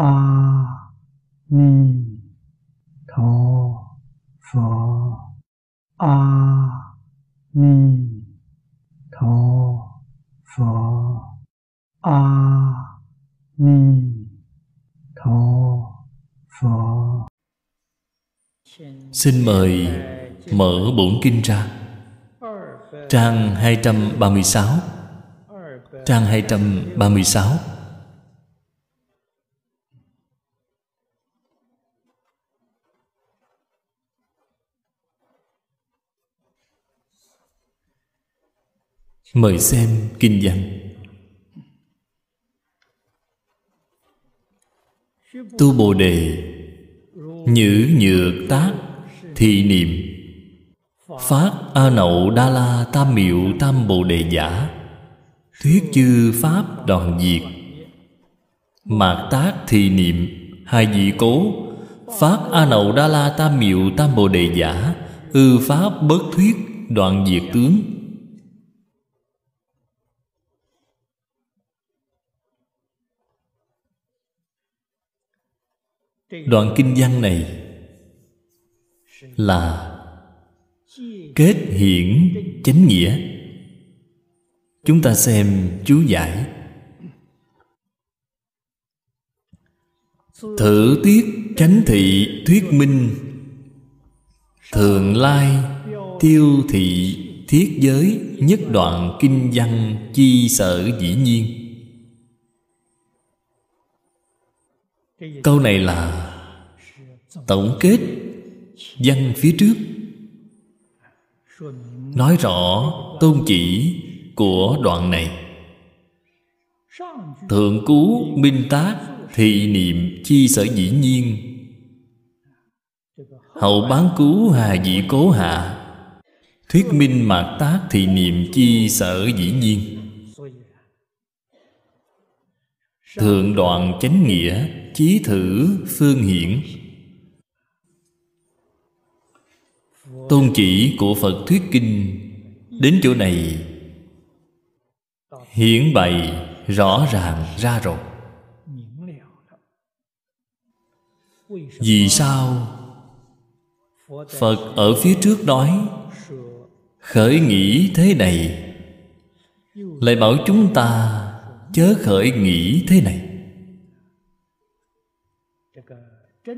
a ni tho pho a ni tho pho a ni tho pho Xin mời mở bổn kinh ra Trang 236 Trang 236 Mời xem kinh văn. Tu Bồ Đề, Nhữ nhược tác Thị niệm. Phát A Nậu Đa La Tam Miệu Tam Bồ Đề Giả. Thuyết chư Pháp đoàn diệt. Mạc tác thị niệm, Hai vị cố. Phát A Nậu Đa La Tam Miệu Tam Bồ Đề Giả. Ư Pháp bất thuyết đoạn diệt tướng. Đoạn kinh văn này Là Kết hiển chánh nghĩa. Chúng ta xem chú giải. Thử tiết chánh thị thuyết minh. Thường lai tiêu thị thiết giới Nhất đoạn kinh văn chi sở dĩ nhiên. Câu này là Tổng kết văn phía trước. Nói rõ tôn chỉ của đoạn này. Thượng cú minh tác Thị niệm chi sở dĩ nhiên. Hậu bán cứu hà dị cố hạ. Thuyết minh mạc tác thị niệm chi sở dĩ nhiên. Thượng đoạn chánh nghĩa. Chí thử phương hiển. Tôn chỉ của Phật thuyết kinh Đến chỗ này. Hiển bày rõ ràng ra rồi. Vì sao? Phật ở phía trước nói, Khởi nghĩ thế này, Lại bảo chúng ta Chớ khởi nghĩ thế này.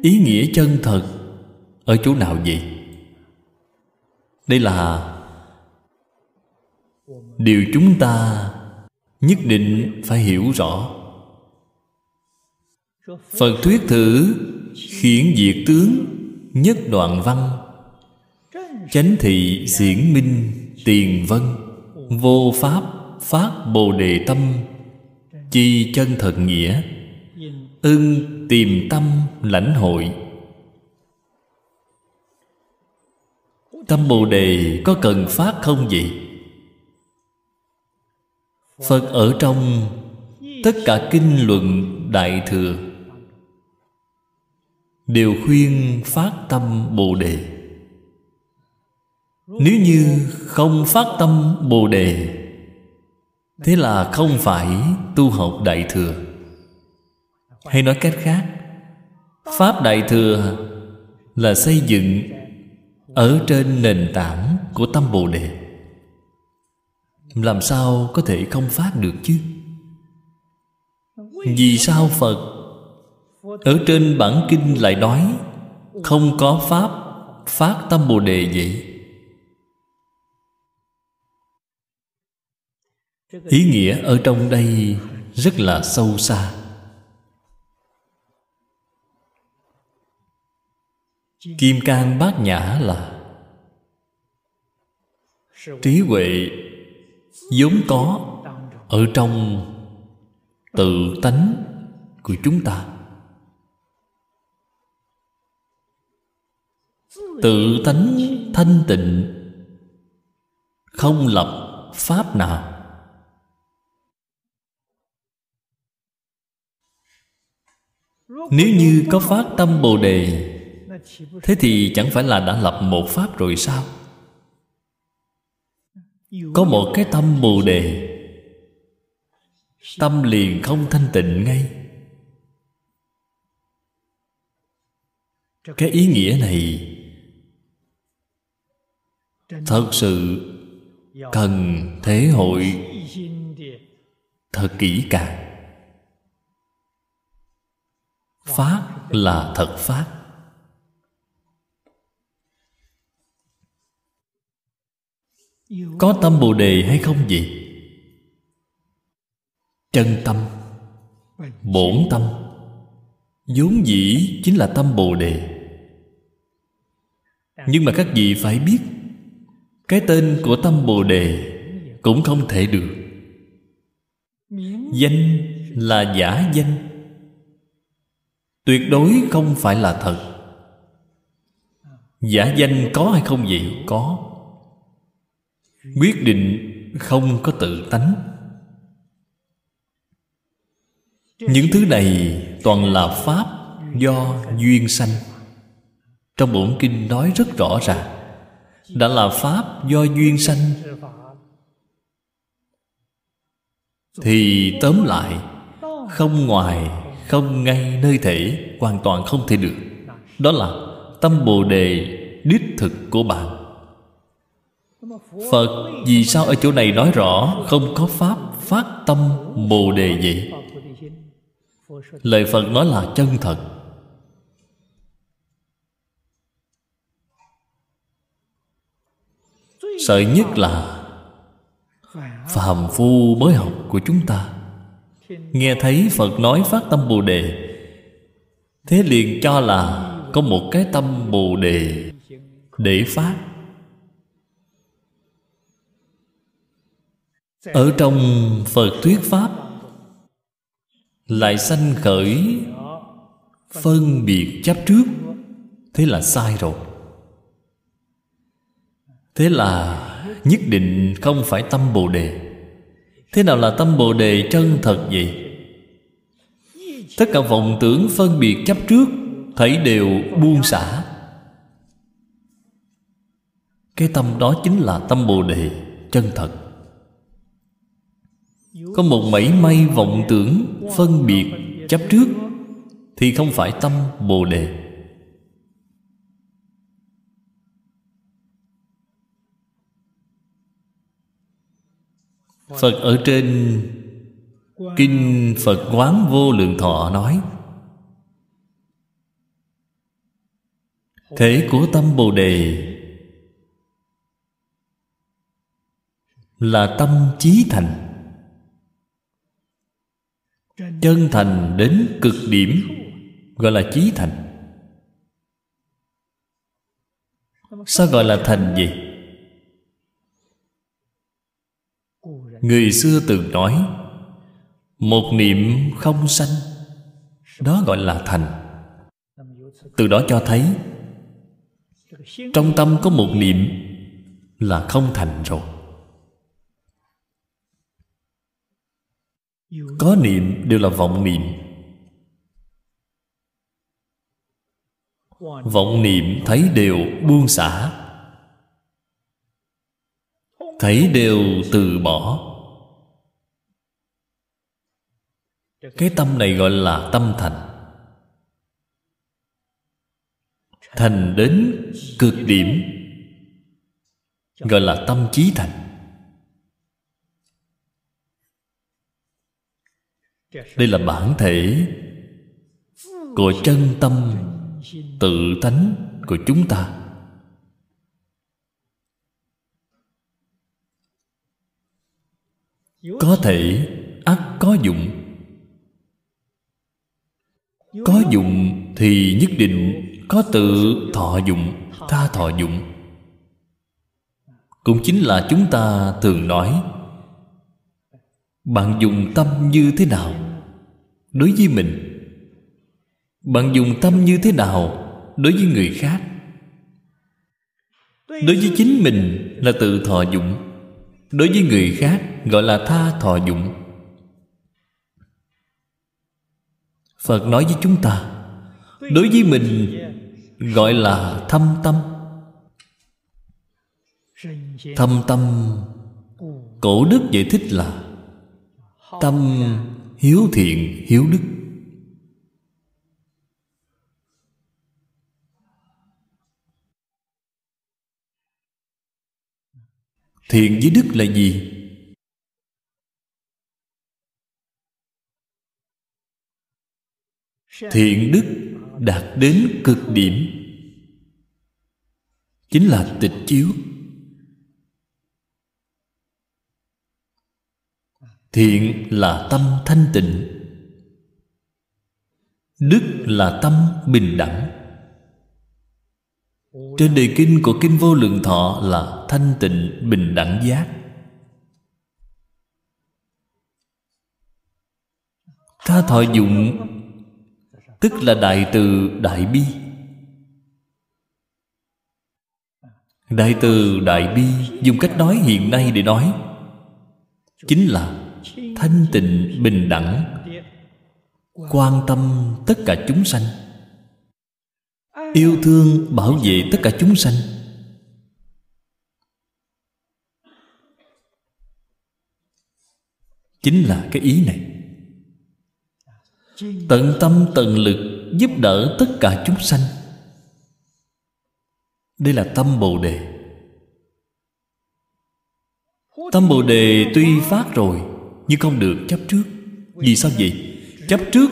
Ý nghĩa chân thật Ở chỗ nào vậy? Đây là Điều chúng ta Nhất định phải hiểu rõ. Phật thuyết thử Khiển diệt tướng Nhất đoạn văn. Chánh thị xiển minh Tiền vân. Vô pháp Phát bồ đề tâm. Chi chân thật nghĩa. Ưng tìm tâm lãnh hội. Tâm Bồ Đề có cần phát không vậy? Phật ở trong Tất cả kinh luận Đại Thừa Đều khuyên phát tâm Bồ Đề. Nếu như không phát tâm Bồ Đề, Thế là không phải tu học Đại Thừa. Hay nói cách khác, Pháp Đại Thừa Là xây dựng Ở trên nền tảng của tâm Bồ Đề. Làm sao có thể không phát được chứ? Vì sao Phật Ở trên bản kinh lại nói Không có Pháp Phát tâm Bồ Đề vậy? Ý nghĩa ở trong đây Rất là sâu xa. Kim cang bát nhã là Trí huệ vốn có Ở trong tự tánh của chúng ta. Tự tánh thanh tịnh Không lập pháp nào. Nếu như có phát tâm Bồ Đề Thế thì chẳng phải là đã lập một Pháp rồi sao? Có một cái tâm Bồ Đề. Tâm liền không thanh tịnh ngay. Cái ý nghĩa này thật sự cần thế hội thật kỹ càng. Phát là thật phát có tâm bồ đề hay không gì chân tâm, bổn tâm. Vốn dĩ chính là tâm bồ đề. Nhưng mà các vị phải biết, cái tên của tâm bồ đề cũng không thể được. Danh là giả danh. Tuyệt đối không phải là thật. Giả danh có hay không vậy? Có quyết định không có tự tánh. Những thứ này toàn là pháp do duyên sanh. Trong bổn kinh nói rất rõ ràng, đã là pháp do duyên sanh. Thì tóm lại, không ngoài, không ngay nơi thể hoàn toàn không thể được. Đó là tâm bồ đề đích thực của bạn phật, vì sao ở chỗ này nói rõ không có pháp phát tâm bồ đề vậy? Lời phật nói là chân thật. Sợ nhất là phàm phu mới học của chúng ta. Nghe thấy phật nói phát tâm bồ đề, thế liền cho là có một cái tâm bồ đề để phát. Ở trong phật thuyết pháp, lại sanh khởi phân biệt chấp trước. Thế là sai rồi. Thế là nhất định không phải tâm bồ đề. Thế nào là tâm bồ đề chân thật vậy? Tất cả vọng tưởng phân biệt chấp trước, thấy đều buông xả. Cái tâm đó chính là tâm bồ đề chân thật có một mảy may vọng tưởng phân biệt chấp trước thì không phải tâm bồ đề. Phật ở trên kinh phật quán vô lượng thọ nói thể của tâm bồ đề là tâm chí thành chân thành đến cực điểm, gọi là chí thành. Sao gọi là thành gì người xưa từng nói, một niệm không sanh, đó gọi là thành. Từ đó cho thấy, trong tâm có một niệm là không thành rồi. Có niệm đều là vọng niệm. Vọng niệm thấy đều buông xả. Thấy đều từ bỏ. Cái tâm này gọi là tâm thành. Thành đến cực điểm gọi là tâm trí thành đây là bản thể của chân tâm tự tánh của chúng ta. Có thể ắt có dụng. Có dụng thì nhất định có tự thọ dụng, tha thọ dụng. Cũng chính là chúng ta thường nói bạn dùng tâm như thế nào? Đối với mình, bạn dùng tâm như thế nào đối với người khác? Đối với chính mình là tự thọ dụng đối với người khác gọi là tha thọ dụng phật nói với chúng ta, đối với mình gọi là thâm tâm. Thâm tâm, cổ đức giải thích là tâm hiếu thiện, hiếu đức. Thiện với đức là gì? Thiện đức đạt đến cực điểm. Chính là tịch chiếu. Thiện là tâm thanh tịnh. Đức là tâm bình đẳng. Trên đề kinh của kinh vô lượng thọ là thanh tịnh, bình đẳng giác. Tha thọ dụng, tức là đại từ đại bi. Đại từ đại bi, dùng cách nói hiện nay để nói, chính là thanh tịnh, bình đẳng, quan tâm tất cả chúng sanh. Yêu thương bảo vệ tất cả chúng sanh. Chính là cái ý này. Tận tâm tận lực giúp đỡ tất cả chúng sanh. Đây là tâm bồ đề. Tâm bồ đề tuy phát rồi nhưng không được chấp trước. Vì sao vậy? Chấp trước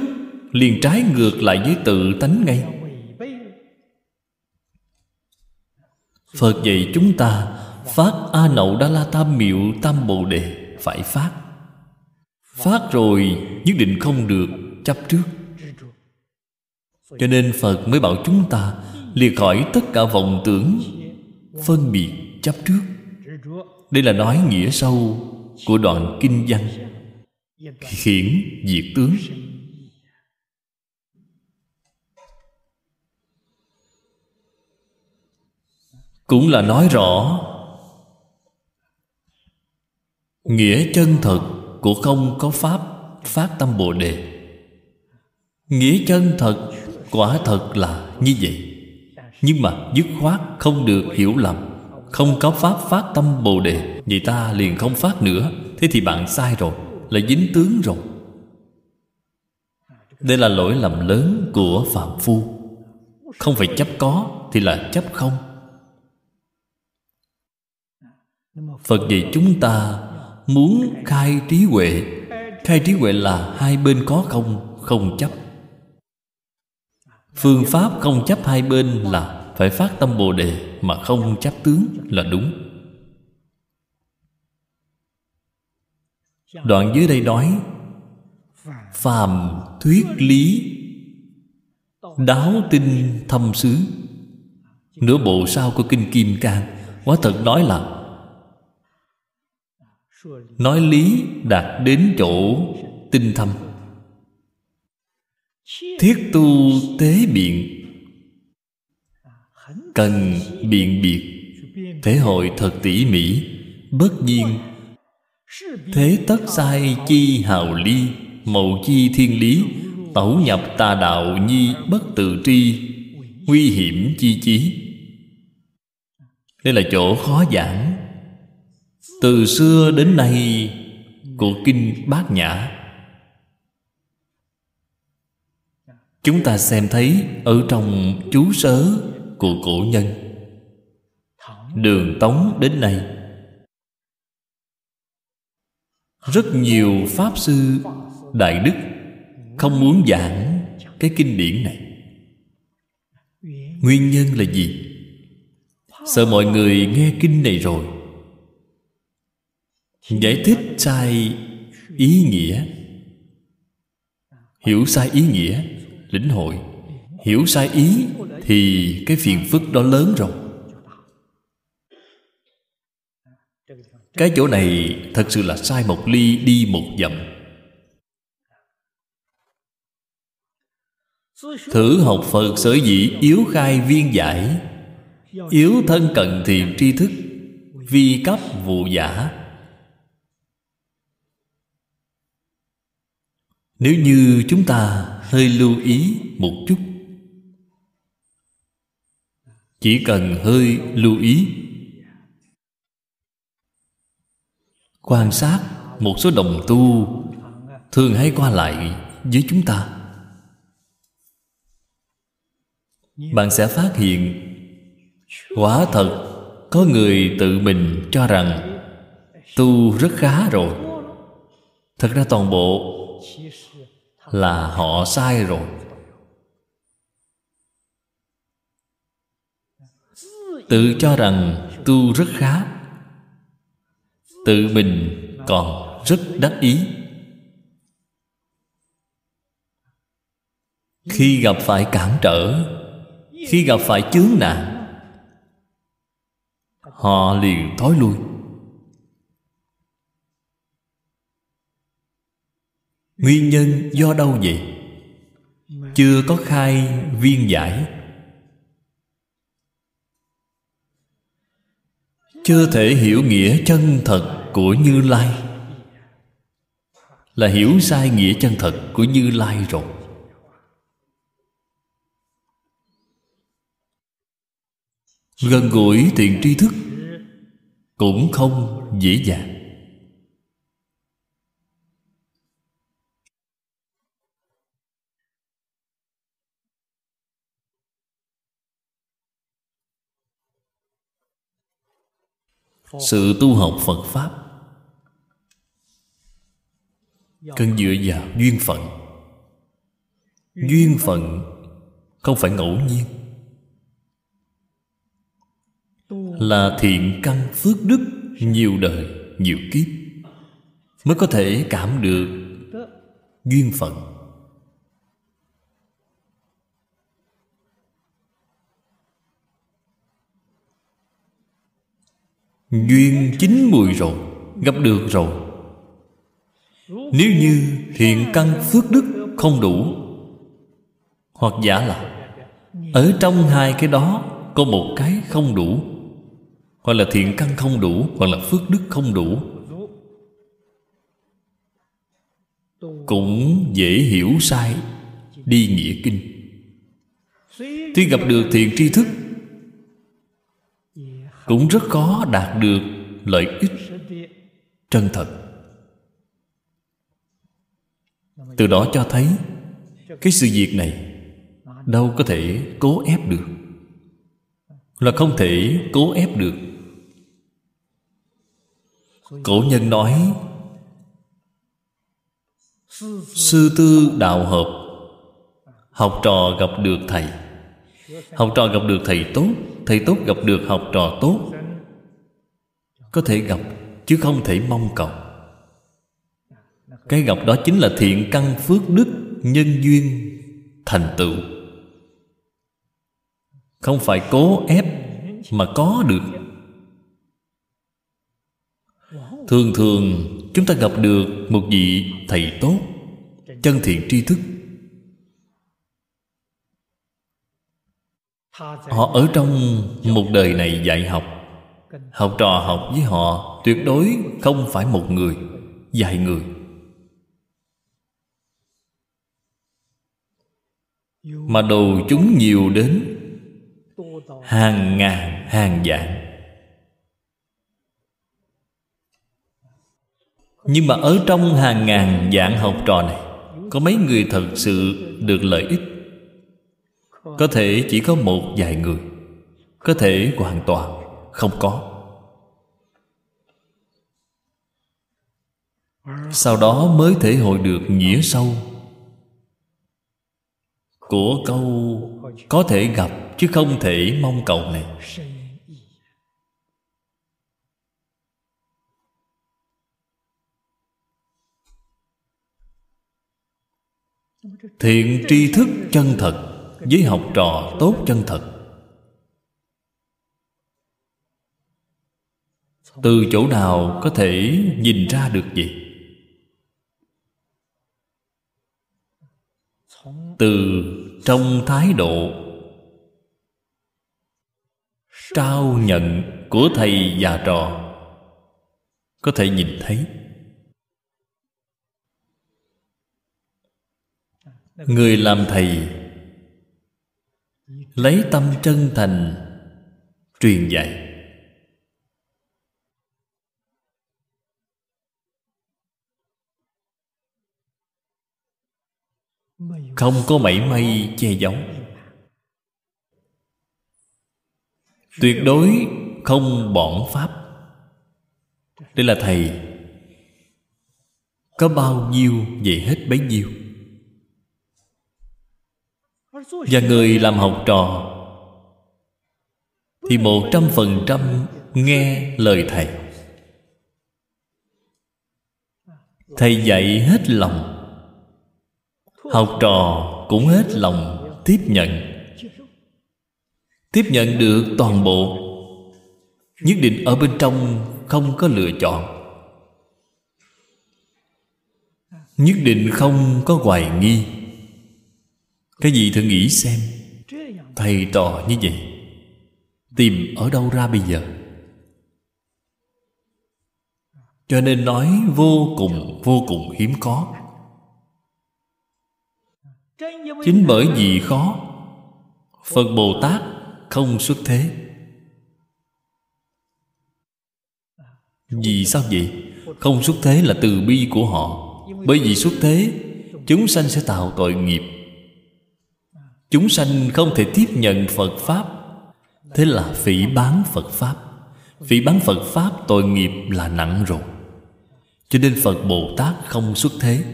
liền trái ngược lại với tự tánh ngay. Phật dạy chúng ta, phát a nậu đa la tam miệu tam bồ đề, phải phát. Phát rồi, nhất định không được chấp trước. Cho nên phật mới bảo chúng ta liệt khỏi tất cả vọng tưởng, phân biệt chấp trước. Đây là nói nghĩa sâu của đoạn kinh văn. Hiển diệt tướng. Cũng là nói rõ, nghĩa chân thật của không có pháp, phát tâm bồ đề. Nghĩa chân thật, quả thật là như vậy. Nhưng mà dứt khoát không được hiểu lầm không có pháp phát tâm bồ đề vậy ta liền không phát nữa. Thế thì bạn sai rồi, là dính tướng rồi. Đây là lỗi lầm lớn của phạm phu. Không phải chấp có, thì là chấp không. Phật dạy chúng ta muốn khai trí huệ. Khai trí huệ là hai bên có không không chấp. Phương pháp không chấp hai bên là phải phát tâm bồ đề mà không chấp tướng là đúng. Đoạn dưới đây nói, phàm thuyết lý, đáo tinh thâm xứ nửa bộ sau của kinh kim cang quả thật nói là, nói lý đạt đến chỗ tinh thâm. Thiết tu tế biện cần biện biệt. Thể hội thật tỉ mỉ. Bất nhiên, thế tất sai chi hào ly mậu chi thiên lý, tẩu nhập tà đạo nhi bất tự tri, nguy hiểm chi chí. Đây là chỗ khó giảng. Từ xưa đến nay, của kinh bát nhã. Chúng ta xem thấy ở trong chú sớ của cổ nhân. Đường tống đến nay, rất nhiều pháp sư, đại đức không muốn giảng cái kinh điển này. Nguyên nhân là gì? Sợ mọi người nghe kinh này rồi. Giải thích sai ý nghĩa. Hiểu sai ý nghĩa, lĩnh hội hiểu sai ý, thì cái phiền phức đó lớn rồi. Cái chỗ này thật sự là sai một ly đi một dặm. Thử học phật sở dĩ yếu khai viên giải. Yếu thân cận thiện tri thức, vi cấp vụ giả. Nếu như chúng ta hơi lưu ý một chút chỉ cần hơi lưu ý. Quan sát một số đồng tu thường hay qua lại với chúng ta. Bạn sẽ phát hiện, quả thật có người tự mình cho rằng tu rất khá rồi. Thật ra toàn bộ là họ sai rồi. Tự cho rằng tu rất khá. Tự mình còn rất đắc ý. Khi gặp phải cản trở, khi gặp phải chướng nạn, họ liền thối lui. Nguyên nhân do đâu vậy? Chưa có khai viên giải. Chưa thể hiểu nghĩa chân thật của như lai. Là hiểu sai nghĩa chân thật của như lai rồi. Gần gũi thiện tri thức cũng không dễ dàng. Sự tu học phật pháp. Cần dựa vào duyên phận. Duyên phận không phải ngẫu nhiên. Là thiện căn phước đức nhiều đời, nhiều kiếp mới có thể cảm được duyên phận. Duyên chín mùi rồi, gặp được rồi. Nếu như thiện căn phước đức không đủ, hoặc giả là ở trong hai cái đó có một cái không đủ, hoặc là thiện căn không đủ, hoặc là phước đức không đủ, cũng dễ hiểu sai đi nghĩa kinh. Tuy gặp được thiện tri thức cũng rất khó đạt được lợi ích chân thật. Từ đó cho thấy, cái sự việc này đâu có thể cố ép được, là không thể cố ép được. Cổ nhân nói, sư tư đạo hợp, học trò gặp được thầy học trò gặp được thầy tốt thầy tốt gặp được học trò tốt. Có thể gặp, chứ không thể mong cầu. Cái gặp đó chính là thiện căn phước đức nhân duyên thành tựu. Không phải cố ép mà có được. Thường thường, chúng ta gặp được một vị thầy tốt, chân thiện tri thức. Họ ở trong một đời này dạy học. Học trò học với họ tuyệt đối không phải một người, vài người. Mà đầu chúng nhiều đến hàng ngàn, hàng vạn. Nhưng mà ở trong hàng ngàn dạng học trò này, có mấy người thật sự được lợi ích? Có thể chỉ có một vài người. Có thể hoàn toàn không có. Sau đó mới thể hội được nghĩa sâu. Của câu có thể gặp chứ không thể mong cầu này. Thiện tri thức chân thật với học trò tốt chân thật. Từ chỗ nào có thể nhìn ra được gì? Từ trong thái độ. Trao nhận của thầy và trò. Có thể nhìn thấy. Người làm thầy lấy tâm chân thành. Truyền dạy. Không có mảy may che giấu. Tuyệt đối không bỏng pháp. Đây là thầy. Có bao nhiêu dạy hết bấy nhiêu và người làm học trò. Thì một trăm phần trăm nghe lời thầy. Thầy dạy hết lòng. Học trò cũng hết lòng tiếp nhận. Tiếp nhận được toàn bộ. Nhất định ở bên trong không có lựa chọn. Nhất định không có hoài nghi cái gì thử nghĩ xem. Thầy trò như vậy, tìm ở đâu ra bây giờ? Cho nên nói vô cùng vô cùng hiếm có. Chính bởi vì khó, phật bồ tát không xuất thế. Vì sao vậy? Không xuất thế là từ bi của họ. Bởi vì xuất thế, chúng sanh sẽ tạo tội nghiệp chúng sanh không thể tiếp nhận phật pháp. Thế là phỉ bán phật pháp. Phỉ bán phật pháp, tội nghiệp là nặng rồi. Cho nên phật bồ tát không xuất thế.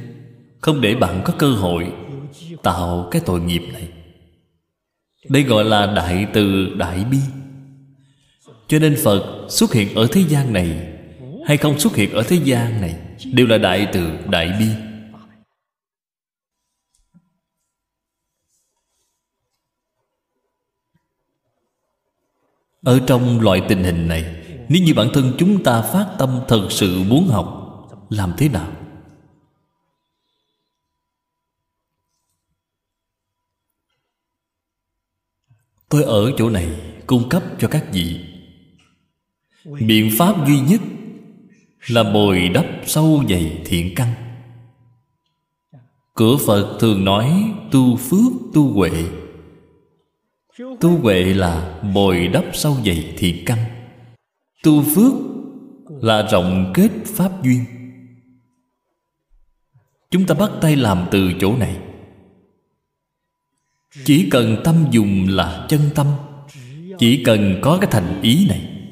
Không để bạn có cơ hội tạo cái tội nghiệp này. Đây gọi là đại từ đại bi. Cho nên phật xuất hiện ở thế gian này hay không xuất hiện ở thế gian này đều là đại từ đại bi. Ở trong loại tình hình này, nếu như bản thân chúng ta phát tâm thật sự muốn học, làm thế nào? Tôi ở chỗ này cung cấp cho các vị. Biện pháp duy nhất là bồi đắp sâu dày thiện căn. Cửa phật thường nói, tu phước tu huệ tu huệ là bồi đắp sâu dày thiện căn tu phước là rộng kết pháp duyên. Chúng ta bắt tay làm từ chỗ này. Chỉ cần tâm dùng là chân tâm. Chỉ cần có cái thành ý này,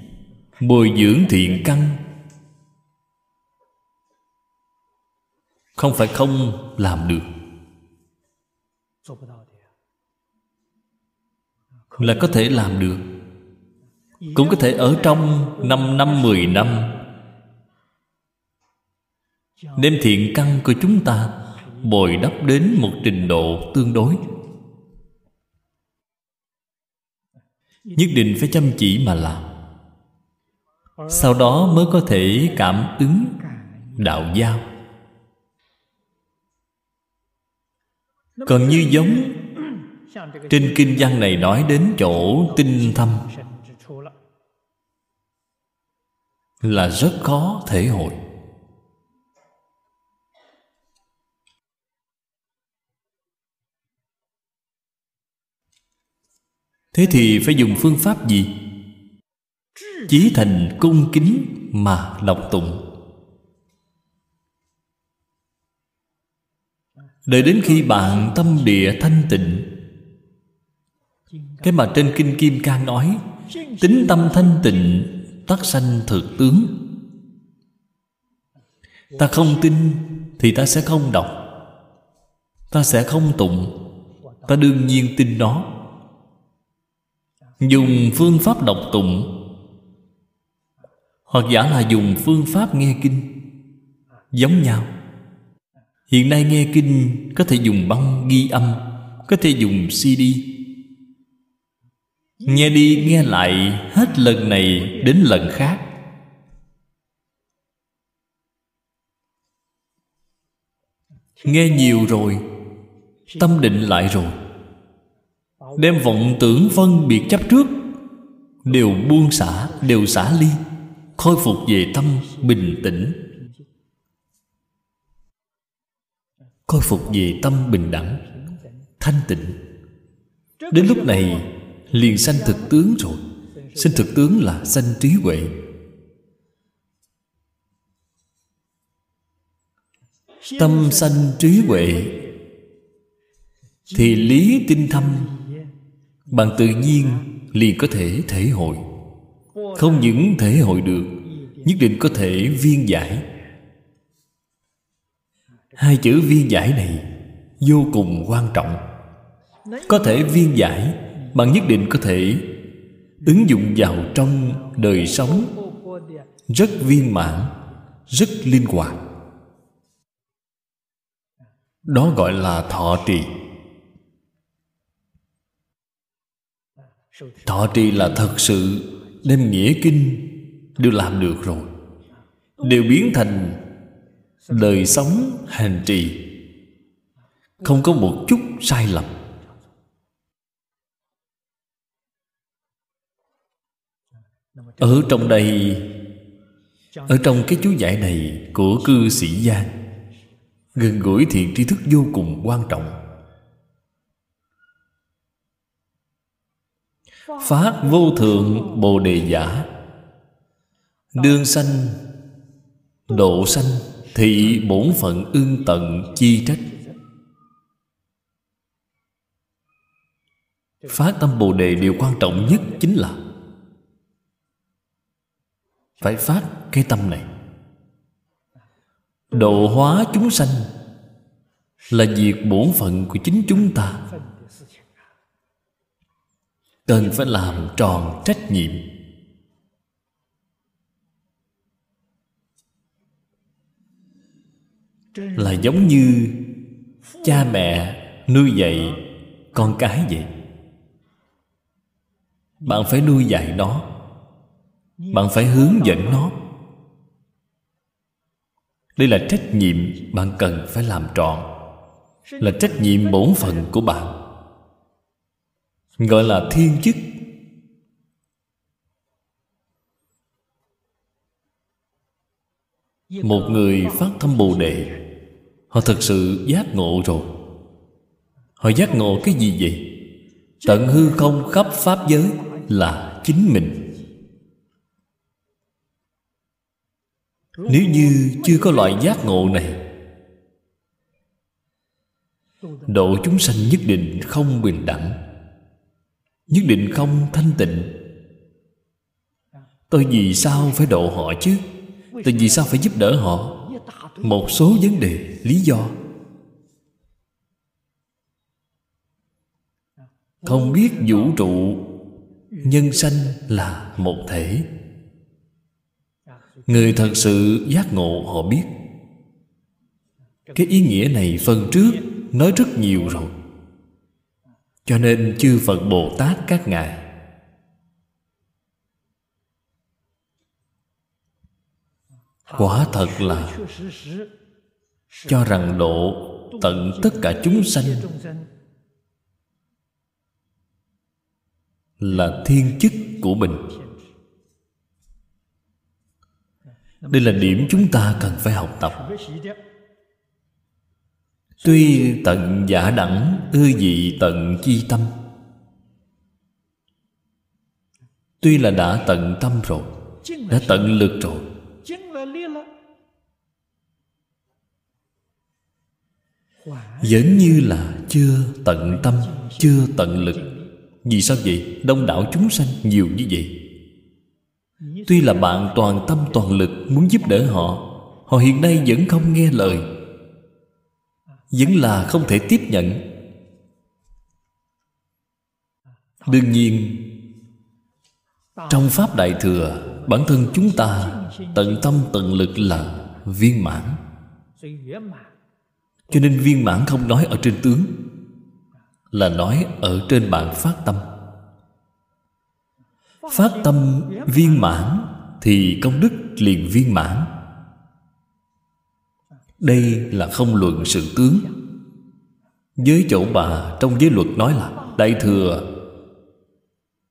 bồi dưỡng thiện căn không phải không làm được là có thể làm được. Cũng có thể ở trong 5 năm 10 năm. Đem thiện căn của chúng ta Bồi đắp đến một trình độ tương đối. Nhất định phải chăm chỉ mà làm. Sau đó mới có thể cảm ứng đạo giao. Còn như giống trên kinh văn này nói đến chỗ tinh thâm. Là rất khó thể hội. Thế thì phải dùng phương pháp gì? Chí thành cung kính mà đọc tụng. Đợi đến khi bạn tâm địa thanh tịnh cái mà trên Kinh Kim Cang nói, Tính tâm thanh tịnh Tắc sanh thực tướng. Ta không tin Thì ta sẽ không đọc, Ta sẽ không tụng, Ta đương nhiên tin nó. Dùng phương pháp đọc tụng, Hoặc giả là dùng phương pháp nghe kinh, Giống nhau. Hiện nay nghe kinh Có thể dùng băng ghi âm, Có thể dùng CD Nghe đi, nghe lại, Hết lần này đến lần khác. Nghe nhiều rồi, Tâm định lại rồi. Đem vọng tưởng phân biệt chấp trước, Đều buông xả, Đều xả ly, Khôi phục về tâm bình tĩnh. Khôi phục về tâm bình đẳng, Thanh tịnh. Đến lúc này liền sanh thực tướng rồi. Sinh thực tướng là sanh trí huệ. Tâm sanh trí huệ. Thì lý tinh thâm, bằng tự nhiên liền có thể thể hội. Không những thể hội được, nhất định có thể viên giải. Hai chữ viên giải này vô cùng quan trọng. Có thể viên giải bạn nhất định có thể ứng dụng vào trong đời sống rất viên mãn, rất linh hoạt. Đó gọi là thọ trì. Thọ trì là thật sự đem nghĩa kinh đều làm được rồi, đều biến thành đời sống hành trì. Không có một chút sai lầm. Ở trong đây, ở trong cái chú giải này của cư sĩ giang gần gũi thiện tri thức vô cùng quan trọng. Phát vô thượng bồ đề giả đương sanh, độ sanh thị bổn phận ương tận chi trách. Phát tâm bồ đề điều quan trọng nhất chính là phải phát cái tâm này. Độ hóa chúng sanh là việc bổn phận của chính chúng ta. Cần phải làm tròn trách nhiệm. Là giống như cha mẹ nuôi dạy con cái vậy. Bạn phải nuôi dạy nó bạn phải hướng dẫn nó. Đây là trách nhiệm bạn cần phải làm trọn. Là trách nhiệm bổn phận của bạn. Gọi là thiên chức. Một người phát tâm bồ đề, họ thật sự giác ngộ rồi. Họ giác ngộ cái gì vậy? Tận hư không khắp pháp giới là chính mình. Nếu như chưa có loại giác ngộ này, độ chúng sanh nhất định không bình đẳng, nhất định không thanh tịnh. Tôi vì sao phải độ họ chứ? Tôi vì sao phải giúp đỡ họ? Một số vấn đề, lý do. Không biết vũ trụ nhân sanh là một thể người thật sự giác ngộ họ biết. Cái ý nghĩa này phần trước nói rất nhiều rồi. Cho nên chư phật bồ tát các ngài. Quả thật là cho rằng độ tận tất cả chúng sanh là thiên chức của mình. Đây là điểm chúng ta cần phải học tập. Tuy tận giả đẳng, ư dị tận chi tâm. Tuy là đã tận tâm rồi, đã tận lực rồi. Vẫn như là chưa tận tâm, chưa tận lực. Vì sao vậy? Đông đảo chúng sanh nhiều như vậy tuy là bạn toàn tâm toàn lực muốn giúp đỡ họ họ hiện nay vẫn không nghe lời. Vẫn là không thể tiếp nhận. Đương nhiên, trong pháp đại thừa, bản thân chúng ta tận tâm tận lực là viên mãn. Cho nên viên mãn không nói ở trên tướng, là nói ở trên bạn phát tâm phát tâm viên mãn thì công đức liền viên mãn. Đây là không luận sự tướng. Với chỗ bà trong giới luật nói là, đại thừa,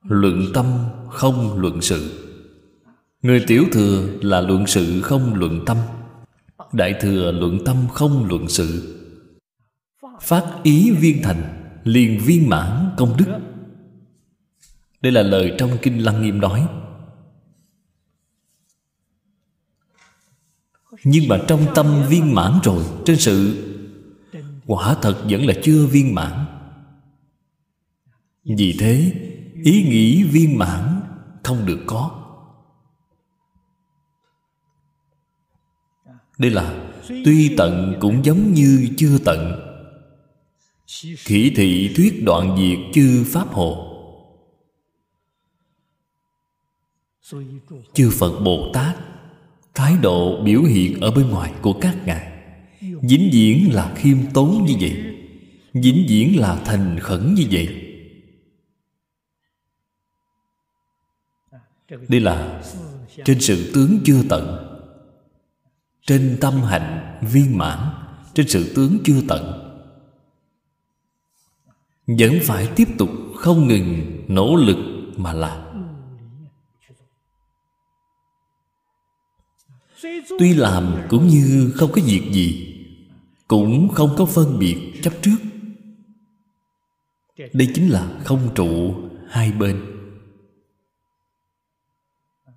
luận tâm không luận sự. Người tiểu thừa là luận sự không luận tâm. Đại thừa luận tâm không luận sự. Phát ý viên thành liền viên mãn công đức đây là lời trong kinh lăng nghiêm nói. Nhưng mà trong tâm viên mãn rồi, trên sự quả thật vẫn là chưa viên mãn. Vì thế, ý nghĩ viên mãn không được có. Đây là tuy tận cũng giống như chưa tận. Khỉ thị thuyết đoạn diệt chư pháp hồ. Chư phật bồ tát, thái độ biểu hiện ở bên ngoài của các ngài, vĩnh viễn là khiêm tốn như vậy, vĩnh viễn là thành khẩn như vậy. Đây là trên sự tướng chưa tận, trên tâm hạnh viên mãn, trên sự tướng chưa tận. Vẫn phải tiếp tục không ngừng nỗ lực mà làm. Tuy làm cũng như không có việc gì, cũng không có phân biệt chấp trước. Đây chính là không trụ hai bên.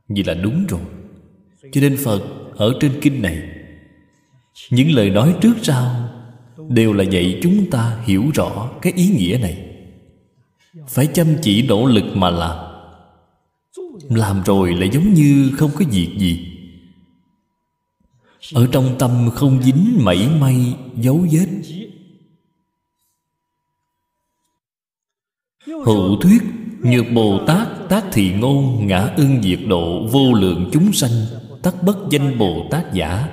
Vì là đúng rồi. Cho nên phật ở trên kinh này, những lời nói trước sau đều là dạy chúng ta hiểu rõ cái ý nghĩa này. Phải chăm chỉ nỗ lực mà làm. Làm rồi lại giống như không có việc gì ở trong tâm không dính mảy may dấu vết. Hữu thuyết, như bồ tát, tác thị ngôn, ngã ưng diệt độ, vô lượng chúng sanh tắc bất danh bồ tát giả.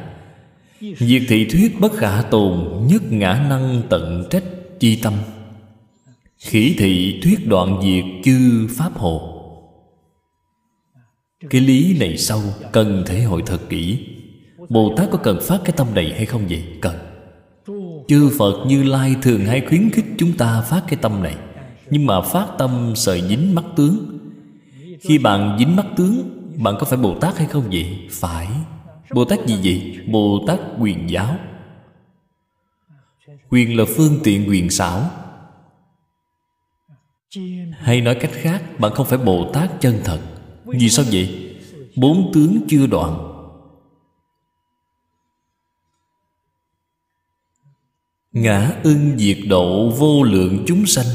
Diệt thị thuyết bất khả tồn, nhất ngã năng tận trách, chi tâm. Khỉ thị thuyết đoạn diệt chư pháp hồ. Cái lý này sâu cần thể hội thật kỹ bồ tát có cần phát cái tâm này hay không vậy? Cần. Chư phật như lai thường hay khuyến khích chúng ta phát cái tâm này. Nhưng mà phát tâm sợi dính mắt tướng. Khi bạn dính mắt tướng, bạn có phải bồ tát hay không vậy? Phải. Bồ tát gì vậy? Bồ tát quyền giáo. Quyền là phương tiện, quyền xảo. Hay nói cách khác, bạn không phải bồ tát chân thật. Vì sao vậy? Bốn tướng chưa đoạn. Ngã ưng diệt độ vô lượng chúng sanh.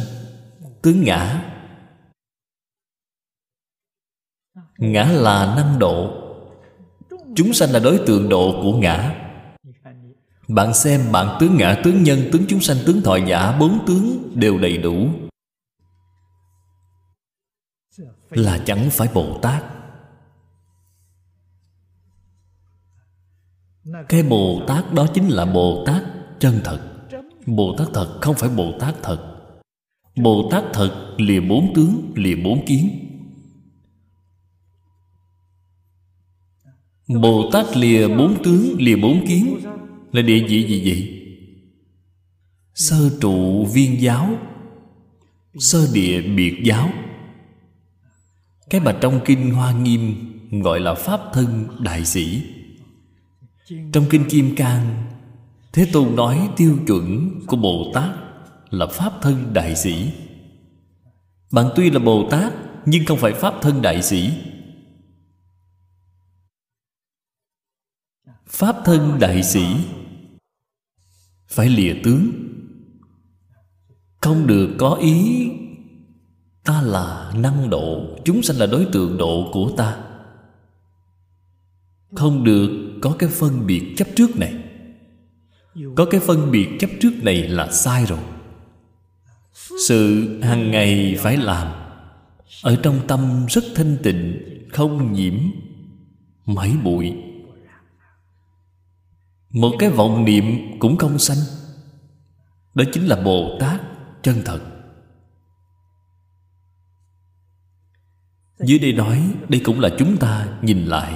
Tướng ngã. Ngã là năng độ. Chúng sanh là đối tượng độ của ngã. Bạn xem bạn tướng ngã, tướng nhân, tướng chúng sanh, tướng thọ giả, bốn tướng đều đầy đủ. Là chẳng phải bồ tát. Cái bồ tát đó chính là bồ tát chân thật bồ tát thật không phải bồ tát thật. Bồ tát thật lìa bốn tướng, lìa bốn kiến. Bồ tát lìa bốn tướng, lìa bốn kiến là địa vị gì vậy? Sơ trụ viên giáo, sơ địa biệt giáo. Cái mà trong kinh hoa nghiêm gọi là pháp thân đại sĩ. Trong kinh kim cang thế tôn nói tiêu chuẩn của bồ tát là pháp thân đại sĩ. Bạn tuy là bồ tát, nhưng không phải pháp thân đại sĩ. Pháp thân đại sĩ phải lìa tướng. Không được có ý, ta là năng độ, chúng sanh là đối tượng độ của ta. Không được có cái phân biệt chấp trước này có cái phân biệt chấp trước này là sai rồi. Sự hàng ngày phải làm. Ở trong tâm rất thanh tịnh, không nhiễm mảy bụi. Một cái vọng niệm cũng không sanh. Đó chính là bồ tát chân thật. Dưới đây nói, đây cũng là chúng ta nhìn lại.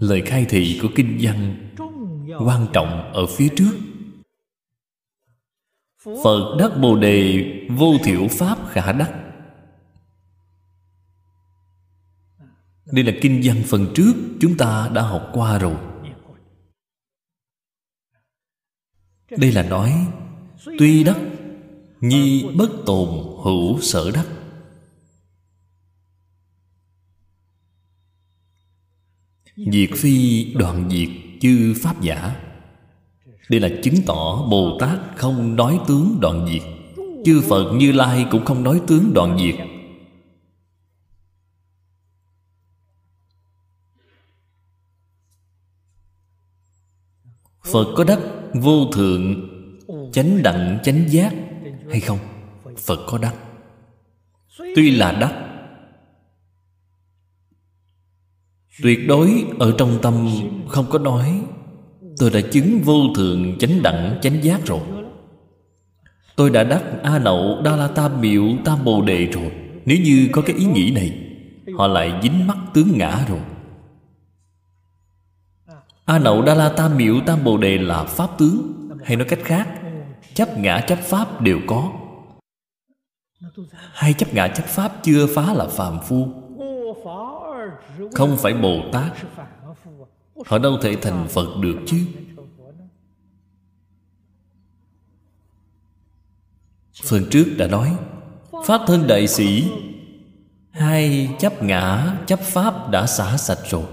Lời khai thị của kinh văn quan trọng ở phía trước. Phật đắc bồ đề vô thiểu pháp khả đắc. Đây là kinh văn phần trước chúng ta đã học qua rồi. Đây là nói, tuy đắc, nhi bất tồn hữu sở đắc. Diệt phi đoạn diệt chư pháp giả. Đây là chứng tỏ bồ tát không nói tướng đoạn diệt. Chư phật như lai cũng không nói tướng đoạn diệt. Phật có đắc vô thượng, chánh đẳng, chánh giác hay không? Phật có đắc. Tuy là đắc tuyệt đối ở trong tâm không có nói, tôi đã chứng vô thượng chánh đẳng, chánh giác rồi. Tôi đã đắc a nậu đa la tam miệu tam bồ đề rồi. Nếu như có cái ý nghĩ này, họ lại dính mắc tướng ngã rồi. A nậu đa la tam miệu tam bồ đề là pháp tướng, hay nói cách khác, chấp ngã chấp pháp đều có. Hai chấp ngã chấp pháp chưa phá là phàm phu không phải bồ tát họ đâu thể thành phật được chứ? Phần trước đã nói, pháp thân đại sĩ, hai chấp ngã, chấp pháp đã xả sạch rồi.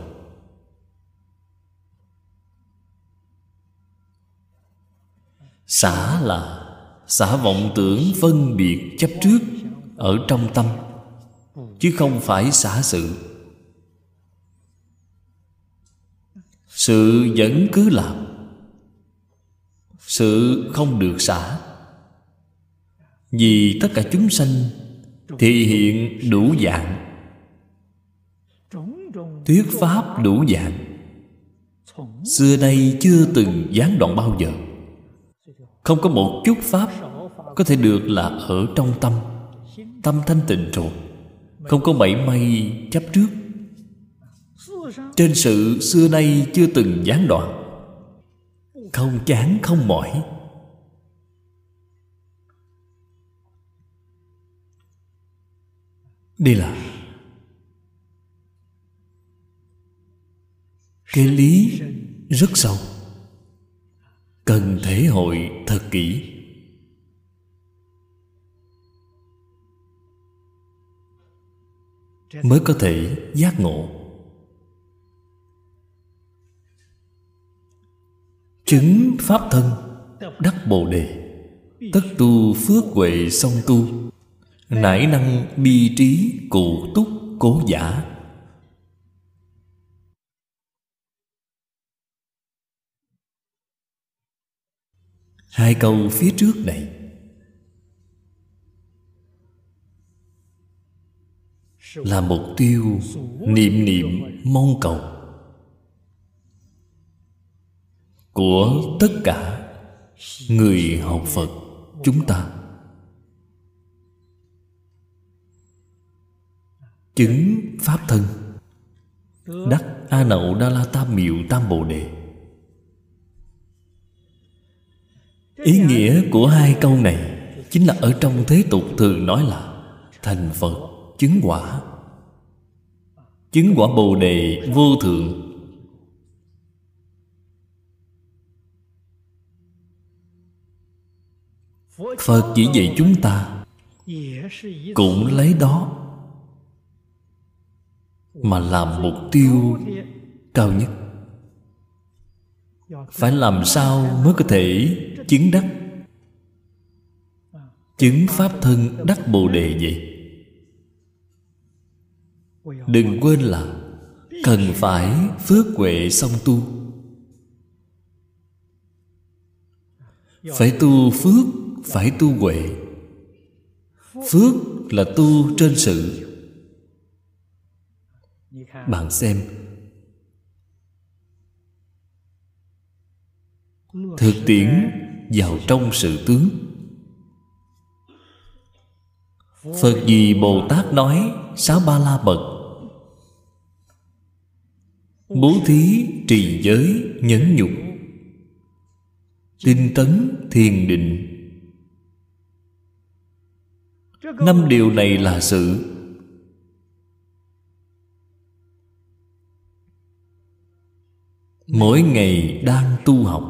Xả là xả vọng tưởng phân biệt chấp trước ở trong tâm, chứ không phải xả sự. Sự vẫn cứ làm. Sự không được xả. Vì tất cả chúng sanh thì hiện đủ dạng. Thuyết pháp đủ dạng. Xưa nay chưa từng gián đoạn bao giờ. Không có một chút pháp có thể được là ở trong tâm. Tâm thanh tịnh rồi. Không có mảy may chấp trước trên sự xưa nay chưa từng gián đoạn. Không chán, không mỏi. Đây là cái lý rất sâu, cần thể hội thật kỹ. Mới có thể giác ngộ. Chứng pháp thân, đắc bồ đề. Tất tu phước huệ song tu, nải năng bi trí cụ túc cố giả. Hai câu phía trước này. Là mục tiêu, niệm niệm mong cầu. Của tất cả người học phật chúng ta. Chứng pháp thân, đắc a nậu đa la tam miệu tam bồ đề. Ý nghĩa của hai câu này chính là ở trong thế tục thường nói là thành phật chứng quả. Chứng quả bồ đề vô thượng phật chỉ dạy chúng ta cũng lấy đó mà làm mục tiêu cao nhất. Phải làm sao mới có thể chứng đắc? Chứng pháp thân đắc bồ đề vậy? Đừng quên là cần phải phước huệ song tu. Phải tu phước phải tu huệ. Phước là tu trên sự. Bạn xem. Thực tiễn vào trong sự tướng. Phật gì bồ tát nói, sáu ba la mật. Bố thí trì giới nhẫn nhục. Tinh tấn thiền định năm điều này là sự mỗi ngày đang tu học.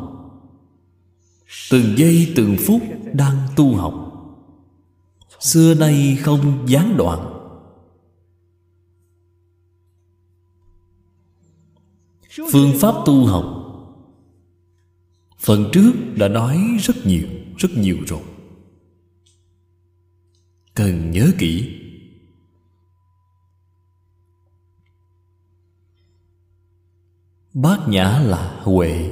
Từng giây, từng phút đang tu học. Xưa nay không gián đoạn. Phương pháp tu học. Phần trước đã nói rất nhiều rất nhiều rồi cần nhớ kỹ. Bát nhã là huệ.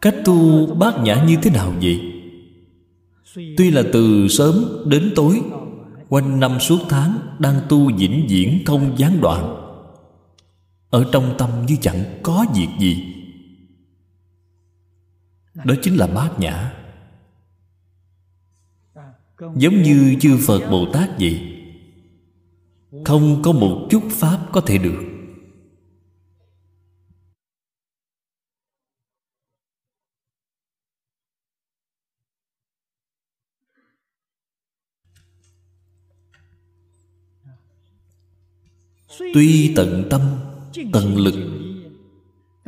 Cách tu bát nhã như thế nào vậy? Tuy là từ sớm đến tối, quanh năm suốt tháng đang tu vĩnh viễn không gián đoạn. Ở trong tâm như chẳng có việc gì. Đó chính là bát nhã giống như chư phật bồ tát vậy. Không có một chút pháp có thể được. Tuy tận tâm, tận lực,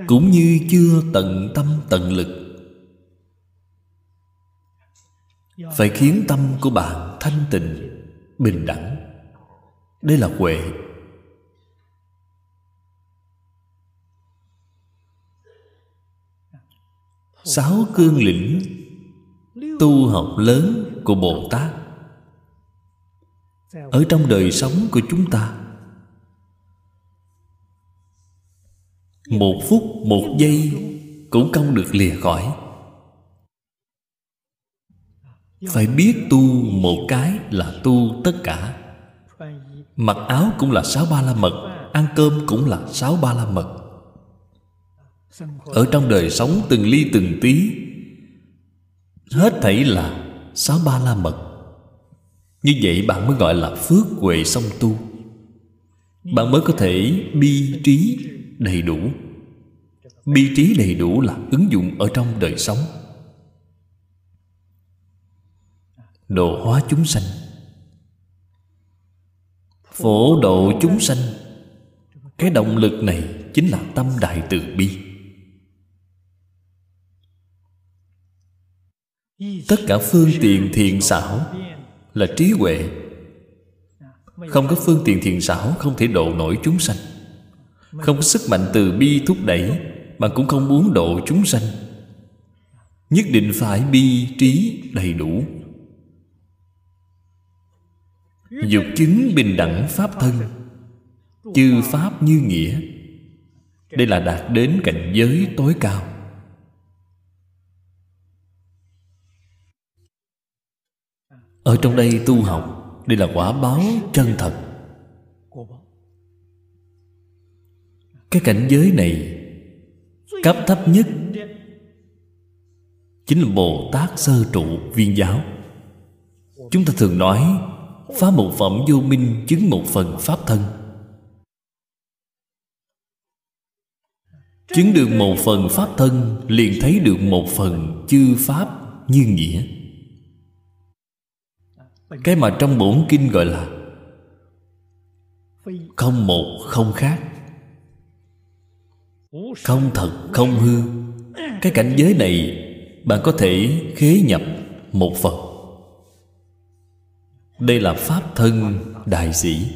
cũng như chưa tận tâm, tận lực phải khiến tâm của bạn thanh tịnh, bình đẳng. Đây là huệ. Sáu cương lĩnh tu học lớn của bồ tát. Ở trong đời sống của chúng ta, một phút, một giây cũng không được lìa khỏi phải biết tu một cái là tu tất cả. Mặc áo cũng là sáu ba la mật, ăn cơm cũng là sáu ba la mật. Ở trong đời sống từng ly từng tí, hết thảy là sáu ba la mật. Như vậy bạn mới gọi là phước huệ song tu. Bạn mới có thể bi trí đầy đủ. Bi trí đầy đủ là ứng dụng ở trong đời sống. Độ hóa chúng sanh. Phổ độ chúng sanh, cái động lực này chính là tâm đại từ bi. Tất cả phương tiện thiện xảo là trí huệ. Không có phương tiện thiện xảo không thể độ nổi chúng sanh. Không có sức mạnh từ bi thúc đẩy mà cũng không muốn độ chúng sanh. Nhất định phải bi trí đầy đủ dục chứng bình đẳng pháp thân, chư pháp như nghĩa. Đây là đạt đến cảnh giới tối cao. Ở trong đây tu học, đây là quả báo chân thật. Cái cảnh giới này, cấp thấp nhất chính là bồ tát sơ trụ viên giáo. Chúng ta thường nói phá một phẩm vô minh chứng một phần pháp thân. Chứng được một phần pháp thân, liền thấy được một phần chư pháp như nghĩa. Cái mà trong bổn kinh gọi là không một, không khác. Không thật, không hư. Cái cảnh giới này, bạn có thể khế nhập một phần đây là pháp thân đại sĩ.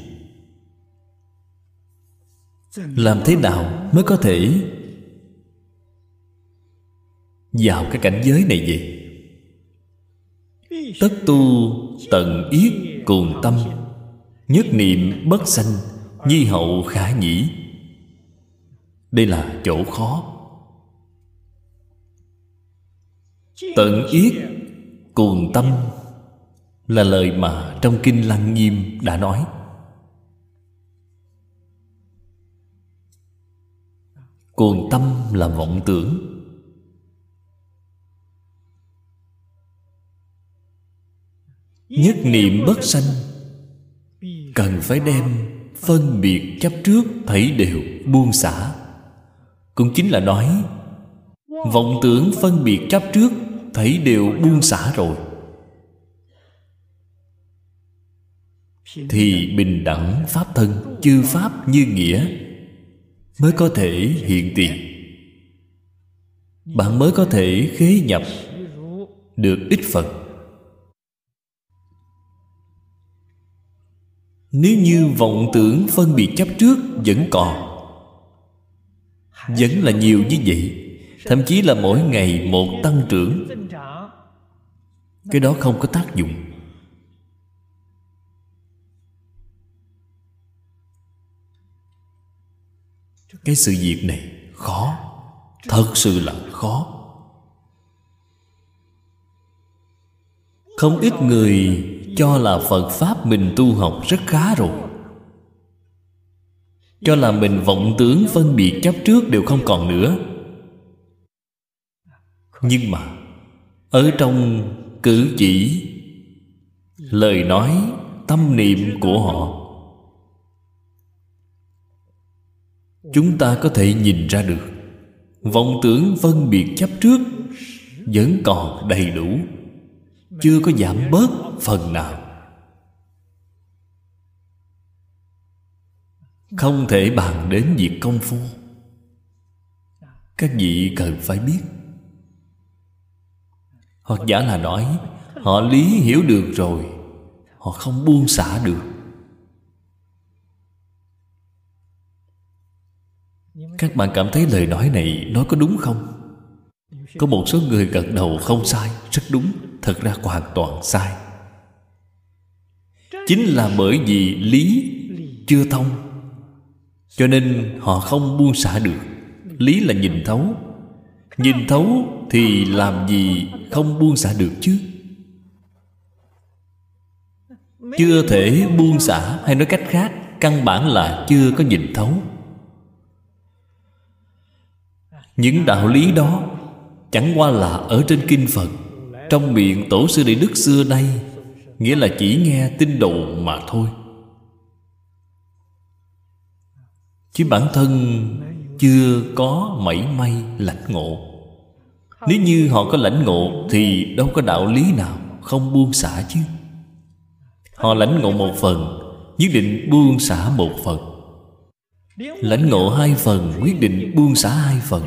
Làm thế nào mới có thể vào cái cảnh giới này vậy? Tất tu tận yết cùng tâm, nhất niệm bất sanh, nhi hậu khả nhĩ. Đây là chỗ khó. Tận yết cùng tâm là lời mà trong kinh lăng nghiêm đã nói. Cuồng tâm là vọng tưởng. Nhất niệm bất sanh, cần phải đem phân biệt chấp trước thảy đều buông xả. Cũng chính là nói, vọng tưởng phân biệt chấp trước thảy đều buông xả rồi. Thì bình đẳng pháp thân, chư pháp như nghĩa, mới có thể hiện tiền. Bạn mới có thể khế nhập được ít phần. Nếu như vọng tưởng phân biệt chấp trước vẫn còn, vẫn là nhiều như vậy, thậm chí là mỗi ngày một tăng trưởng, cái đó không có tác dụng. cái sự việc này khó. Thật sự là khó. Không ít người cho là phật pháp mình tu học rất khá rồi. Cho là mình vọng tướng phân biệt chấp trước đều không còn nữa. Nhưng mà, ở trong cử chỉ, lời nói, tâm niệm của họ chúng ta có thể nhìn ra được. Vọng tưởng phân biệt chấp trước vẫn còn đầy đủ. Chưa có giảm bớt phần nào. Không thể bàn đến việc công phu. Các vị cần phải biết. Hoặc giả là nói, họ lý hiểu được rồi, họ không buông xả được. Các bạn cảm thấy lời nói này nói có đúng không? Có một số người gật đầu không sai, rất đúng, thật ra hoàn toàn sai. Chính là bởi vì lý chưa thông, cho nên họ không buông xả được. Lý là nhìn thấu. Nhìn thấu thì làm gì không buông xả được chứ? Chưa thể buông xả hay nói cách khác, căn bản là chưa có nhìn thấu những đạo lý đó chẳng qua là ở trên kinh phật. Trong miệng tổ sư đại đức xưa nay, nghĩa là chỉ nghe tin đồn mà thôi. Chứ bản thân chưa có mảy may lãnh ngộ. Nếu như họ có lãnh ngộ thì đâu có đạo lý nào không buông xả chứ. Họ lãnh ngộ một phần, nhất định buông xả một phần. Lãnh ngộ hai phần, quyết định buông xả hai phần.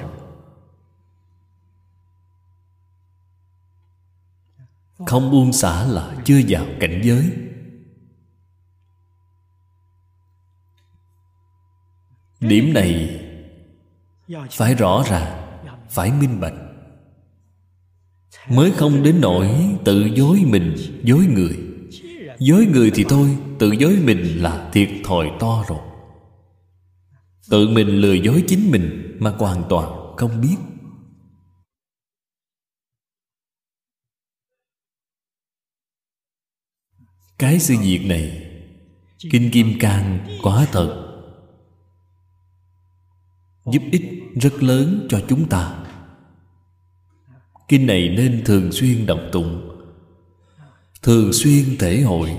Không buông xả là chưa vào cảnh giới. Điểm này phải rõ ràng phải minh bạch. Mới không đến nỗi tự dối mình, dối người. Dối người thì thôi, tự dối mình là thiệt thòi to rồi. Tự mình lừa dối chính mình mà hoàn toàn không biết. Cái sự việc này, kinh kim cang quá thật giúp ích rất lớn cho chúng ta. Kinh này nên thường xuyên đọc tụng, thường xuyên thể hội.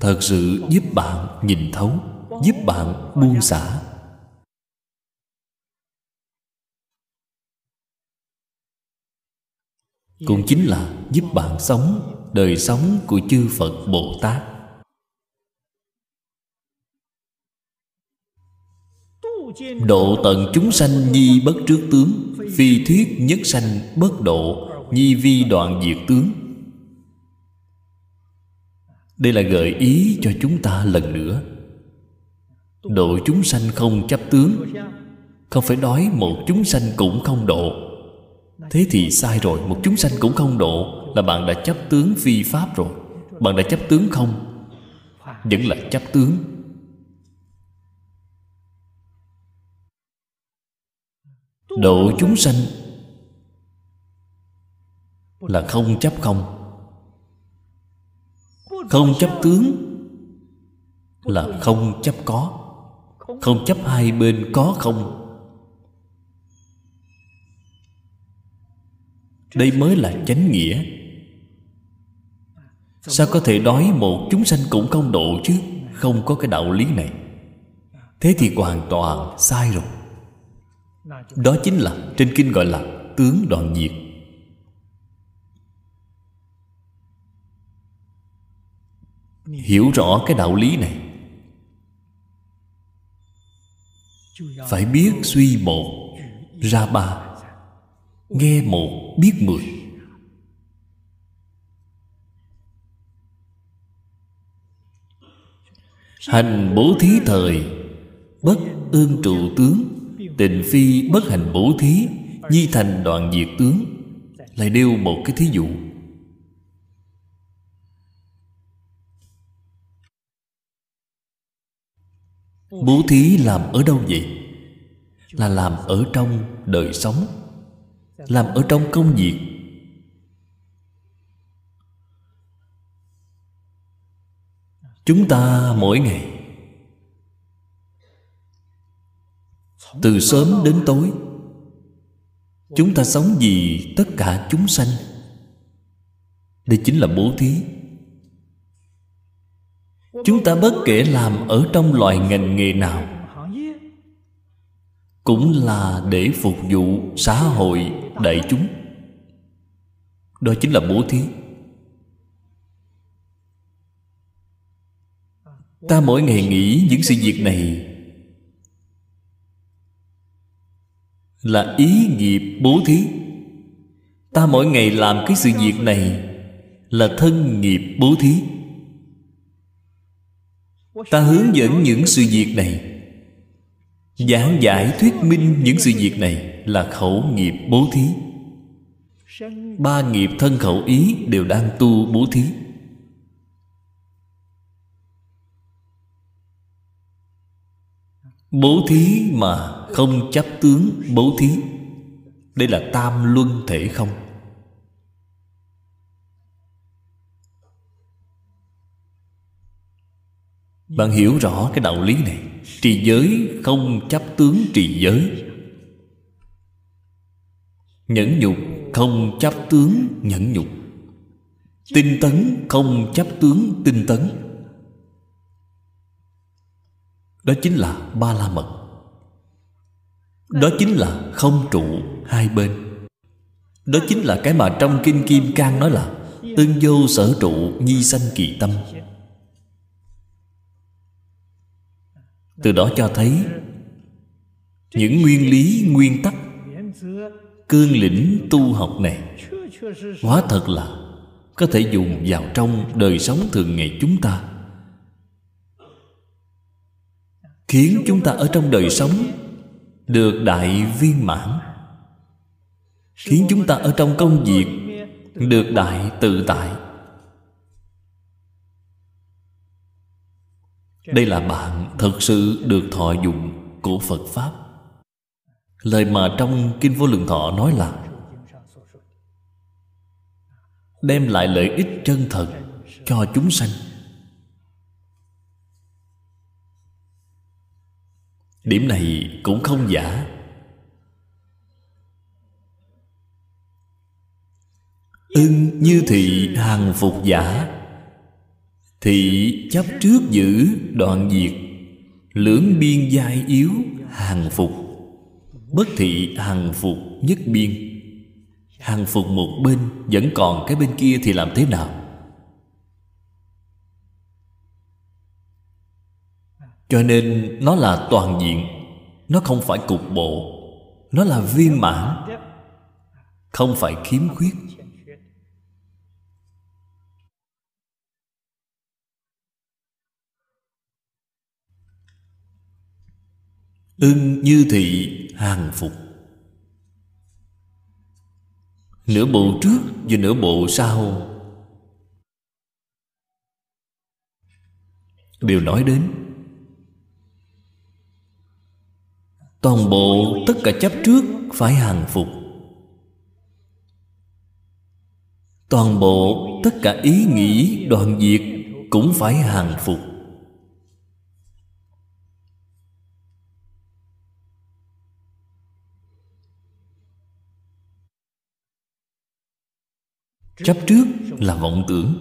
Thật sự giúp bạn nhìn thấu, giúp bạn buông xả. Cũng chính là giúp bạn sống đời sống của chư phật bồ tát. Độ tận chúng sanh nhi bất trước tướng, phi thuyết nhất sanh bất độ, nhi vi đoạn diệt tướng. Đây là gợi ý cho chúng ta lần nữa. Độ chúng sanh không chấp tướng, không phải nói một chúng sanh cũng không độ. Thế thì sai rồi, một chúng sanh cũng không độ là bạn đã chấp tướng phi pháp rồi. Bạn đã chấp tướng không? Vẫn là chấp tướng. Độ chúng sanh là không chấp không. Không chấp tướng là không chấp có. Không chấp hai bên có không? Đây mới là chánh nghĩa sao có thể nói một chúng sanh cũng không độ chứ? Không có cái đạo lý này. Thế thì hoàn toàn sai rồi. Đó chính là trên kinh gọi là tướng đoạn diệt. Hiểu rõ cái đạo lý này. Phải biết suy một, ra ba. Nghe một, biết mười. Hành bố thí thời, bất ương trụ tướng. Tình phi bất hành bố thí, nhi thành đoạn diệt tướng. Lại nêu một cái thí dụ. Bố thí làm ở đâu vậy? Là làm ở trong đời sống. Làm ở trong công việc. Chúng ta mỗi ngày. Từ sớm đến tối, chúng ta sống vì tất cả chúng sanh. Đây chính là bố thí. Chúng ta bất kể làm ở trong loài ngành nghề nào, cũng là để phục vụ xã hội đại chúng. Đó chính là bố thí. Ta mỗi ngày nghĩ những sự việc này. Là ý nghiệp bố thí. Ta mỗi ngày làm cái sự việc này là thân nghiệp bố thí. Ta hướng dẫn những sự việc này. Giảng giải thuyết minh những sự việc này là khẩu nghiệp bố thí. Ba nghiệp thân khẩu ý đều đang tu bố thí. Bố thí mà không chấp tướng bố thí. Đây là tam luân thể không? Bạn hiểu rõ cái đạo lý này. Trì giới không chấp tướng trì giới. Nhẫn nhục không chấp tướng nhẫn nhục. Tinh tấn không chấp tướng tinh tấn đó chính là ba la mật. Đó chính là không trụ hai bên. Đó chính là cái mà trong kinh kim cang nói là tương vô sở trụ nhi sanh kỳ tâm. Từ đó cho thấy, những nguyên lý, nguyên tắc, cương lĩnh tu học này hóa thật là có thể dùng vào trong đời sống thường ngày chúng ta. Khiến chúng ta ở trong đời sống được đại viên mãn, khiến chúng ta ở trong công việc được đại tự tại. Đây là bạn thật sự được thọ dụng của phật pháp. Lời mà trong kinh vô lượng thọ nói là, đem lại lợi ích chân thật cho chúng sanh. Điểm này cũng không giả. Ưng như thị hàng phục giả thị chấp trước giữ đoạn diệt, lưỡng biên giai yếu hàng phục, bất thị hàng phục nhất biên. Hàng phục một bên vẫn còn cái bên kia thì làm thế nào? Cho nên nó là toàn diện. Nó không phải cục bộ. Nó là viên mãn. Không phải khiếm khuyết. Ưng như thị hàng phục. Nửa bộ trước và nửa bộ sau. Đều nói đến toàn bộ tất cả chấp trước phải hàng phục. Toàn bộ tất cả ý nghĩ, đoạn diệt cũng phải hàng phục. Chấp trước là vọng tưởng.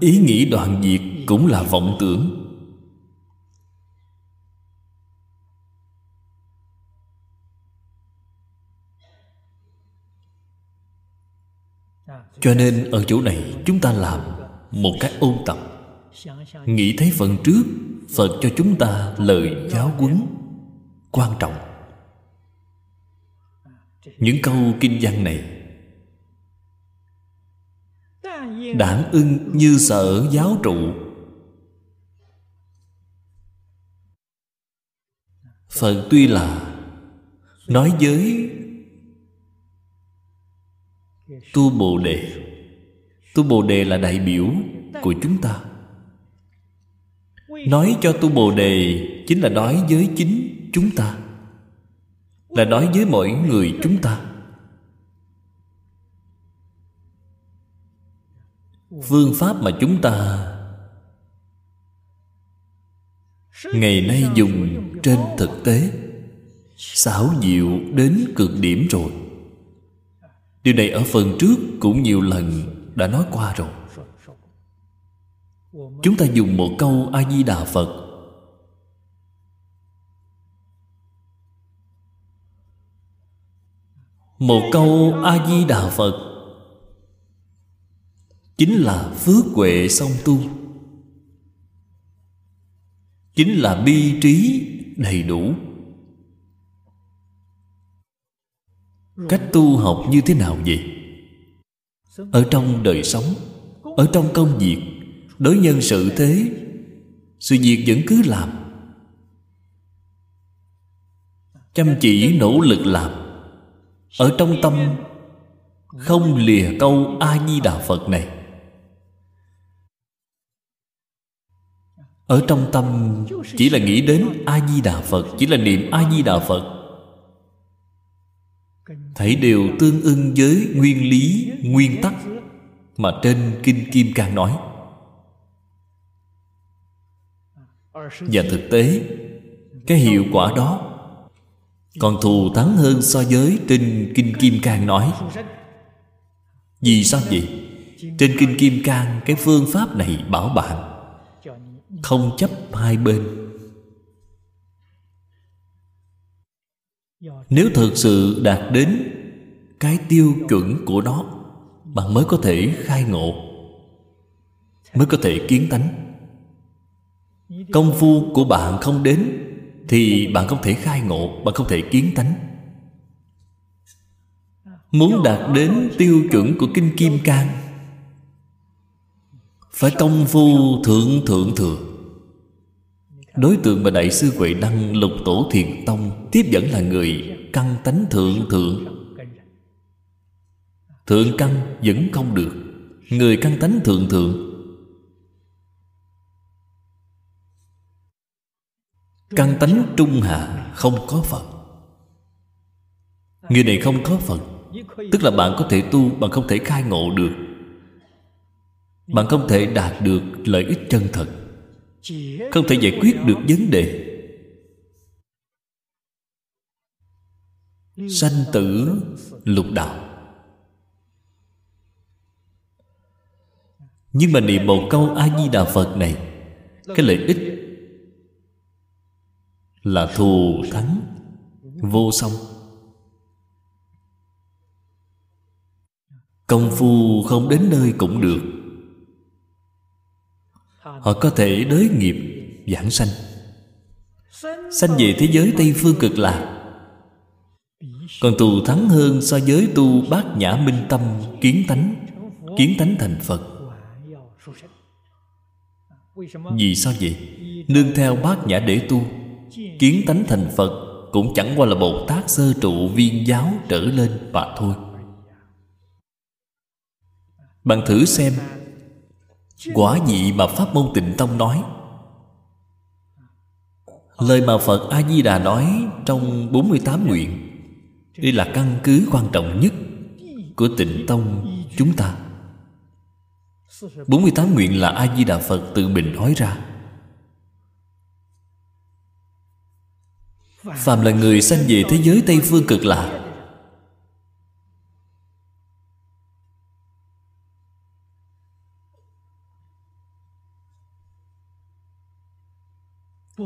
Ý nghĩ đoạn diệt cũng là vọng tưởng. Cho nên ở chỗ này chúng ta làm một cách ôn tập. Nghĩ thấy phần trước, phật cho chúng ta lời giáo huấn quan trọng. Những câu kinh văn này đảng ưng như sở giáo trụ. Phật tuy là nói với tu bồ đề. Tu bồ đề là đại biểu của chúng ta. Nói cho tu bồ đề chính là nói với chính chúng ta. Là nói với mỗi người chúng ta. Phương pháp mà chúng ta ngày nay dùng trên thực tế, xảo diệu đến cực điểm rồi điều này ở phần trước cũng nhiều lần đã nói qua rồi. Chúng ta dùng một câu a di đà phật. Một câu a di đà phật chính là phước huệ song tu, chính là bi trí đầy đủ. Cách tu học như thế nào vậy? Ở trong đời sống, ở trong công việc, đối nhân sự thế, sự việc vẫn cứ làm. Chăm chỉ nỗ lực làm. Ở trong tâm, không lìa câu a di đà phật này. Ở trong tâm, chỉ là nghĩ đến a di đà phật, chỉ là niệm a di đà phật thấy đều tương ưng với nguyên lý, nguyên tắc mà trên kinh kim cang nói. Và thực tế, cái hiệu quả đó còn thù thắng hơn so với trên kinh kim cang nói. Vì sao vậy? Trên kinh kim cang, cái phương pháp này bảo bạn không chấp hai bên. Nếu thực sự đạt đến cái tiêu chuẩn của nó bạn mới có thể khai ngộ, mới có thể kiến tánh. Công phu của bạn không đến thì bạn không thể khai ngộ bạn không thể kiến tánh. Muốn đạt đến tiêu chuẩn của kinh kim cang, phải công phu thượng thượng thượng đối tượng mà đại sư huệ đăng lục tổ thiền tông tiếp dẫn là người căn tánh thượng thượng. Thượng căn vẫn không được. Người căn tánh thượng thượng. Căn tánh trung hạ không có phật. Người này không có phật. Tức là bạn có thể tu, bạn không thể khai ngộ được. Bạn không thể đạt được lợi ích chân thật không thể giải quyết được vấn đề. Sanh tử lục đạo. Nhưng mà niệm một câu a di đà phật này, cái lợi ích là thù thắng vô song. Công phu không đến nơi cũng được họ có thể đới nghiệp, giảng sanh. Sanh về thế giới tây phương cực lạc. Còn tù thắng hơn so với tu bát nhã minh tâm, kiến tánh kiến tánh thành phật. Vì sao vậy? Nương theo bát nhã để tu, kiến tánh thành phật cũng chẳng qua là bồ tát sơ trụ viên giáo trở lên mà thôi. Bạn thử xem quả vị mà pháp môn tịnh tông nói. Lời mà phật a di đà nói trong 48 nguyện, đây là căn cứ quan trọng nhất của tịnh tông chúng ta. 48 nguyện là a di đà phật tự mình nói ra. Phàm là người sanh về thế giới Tây Phương cực lạc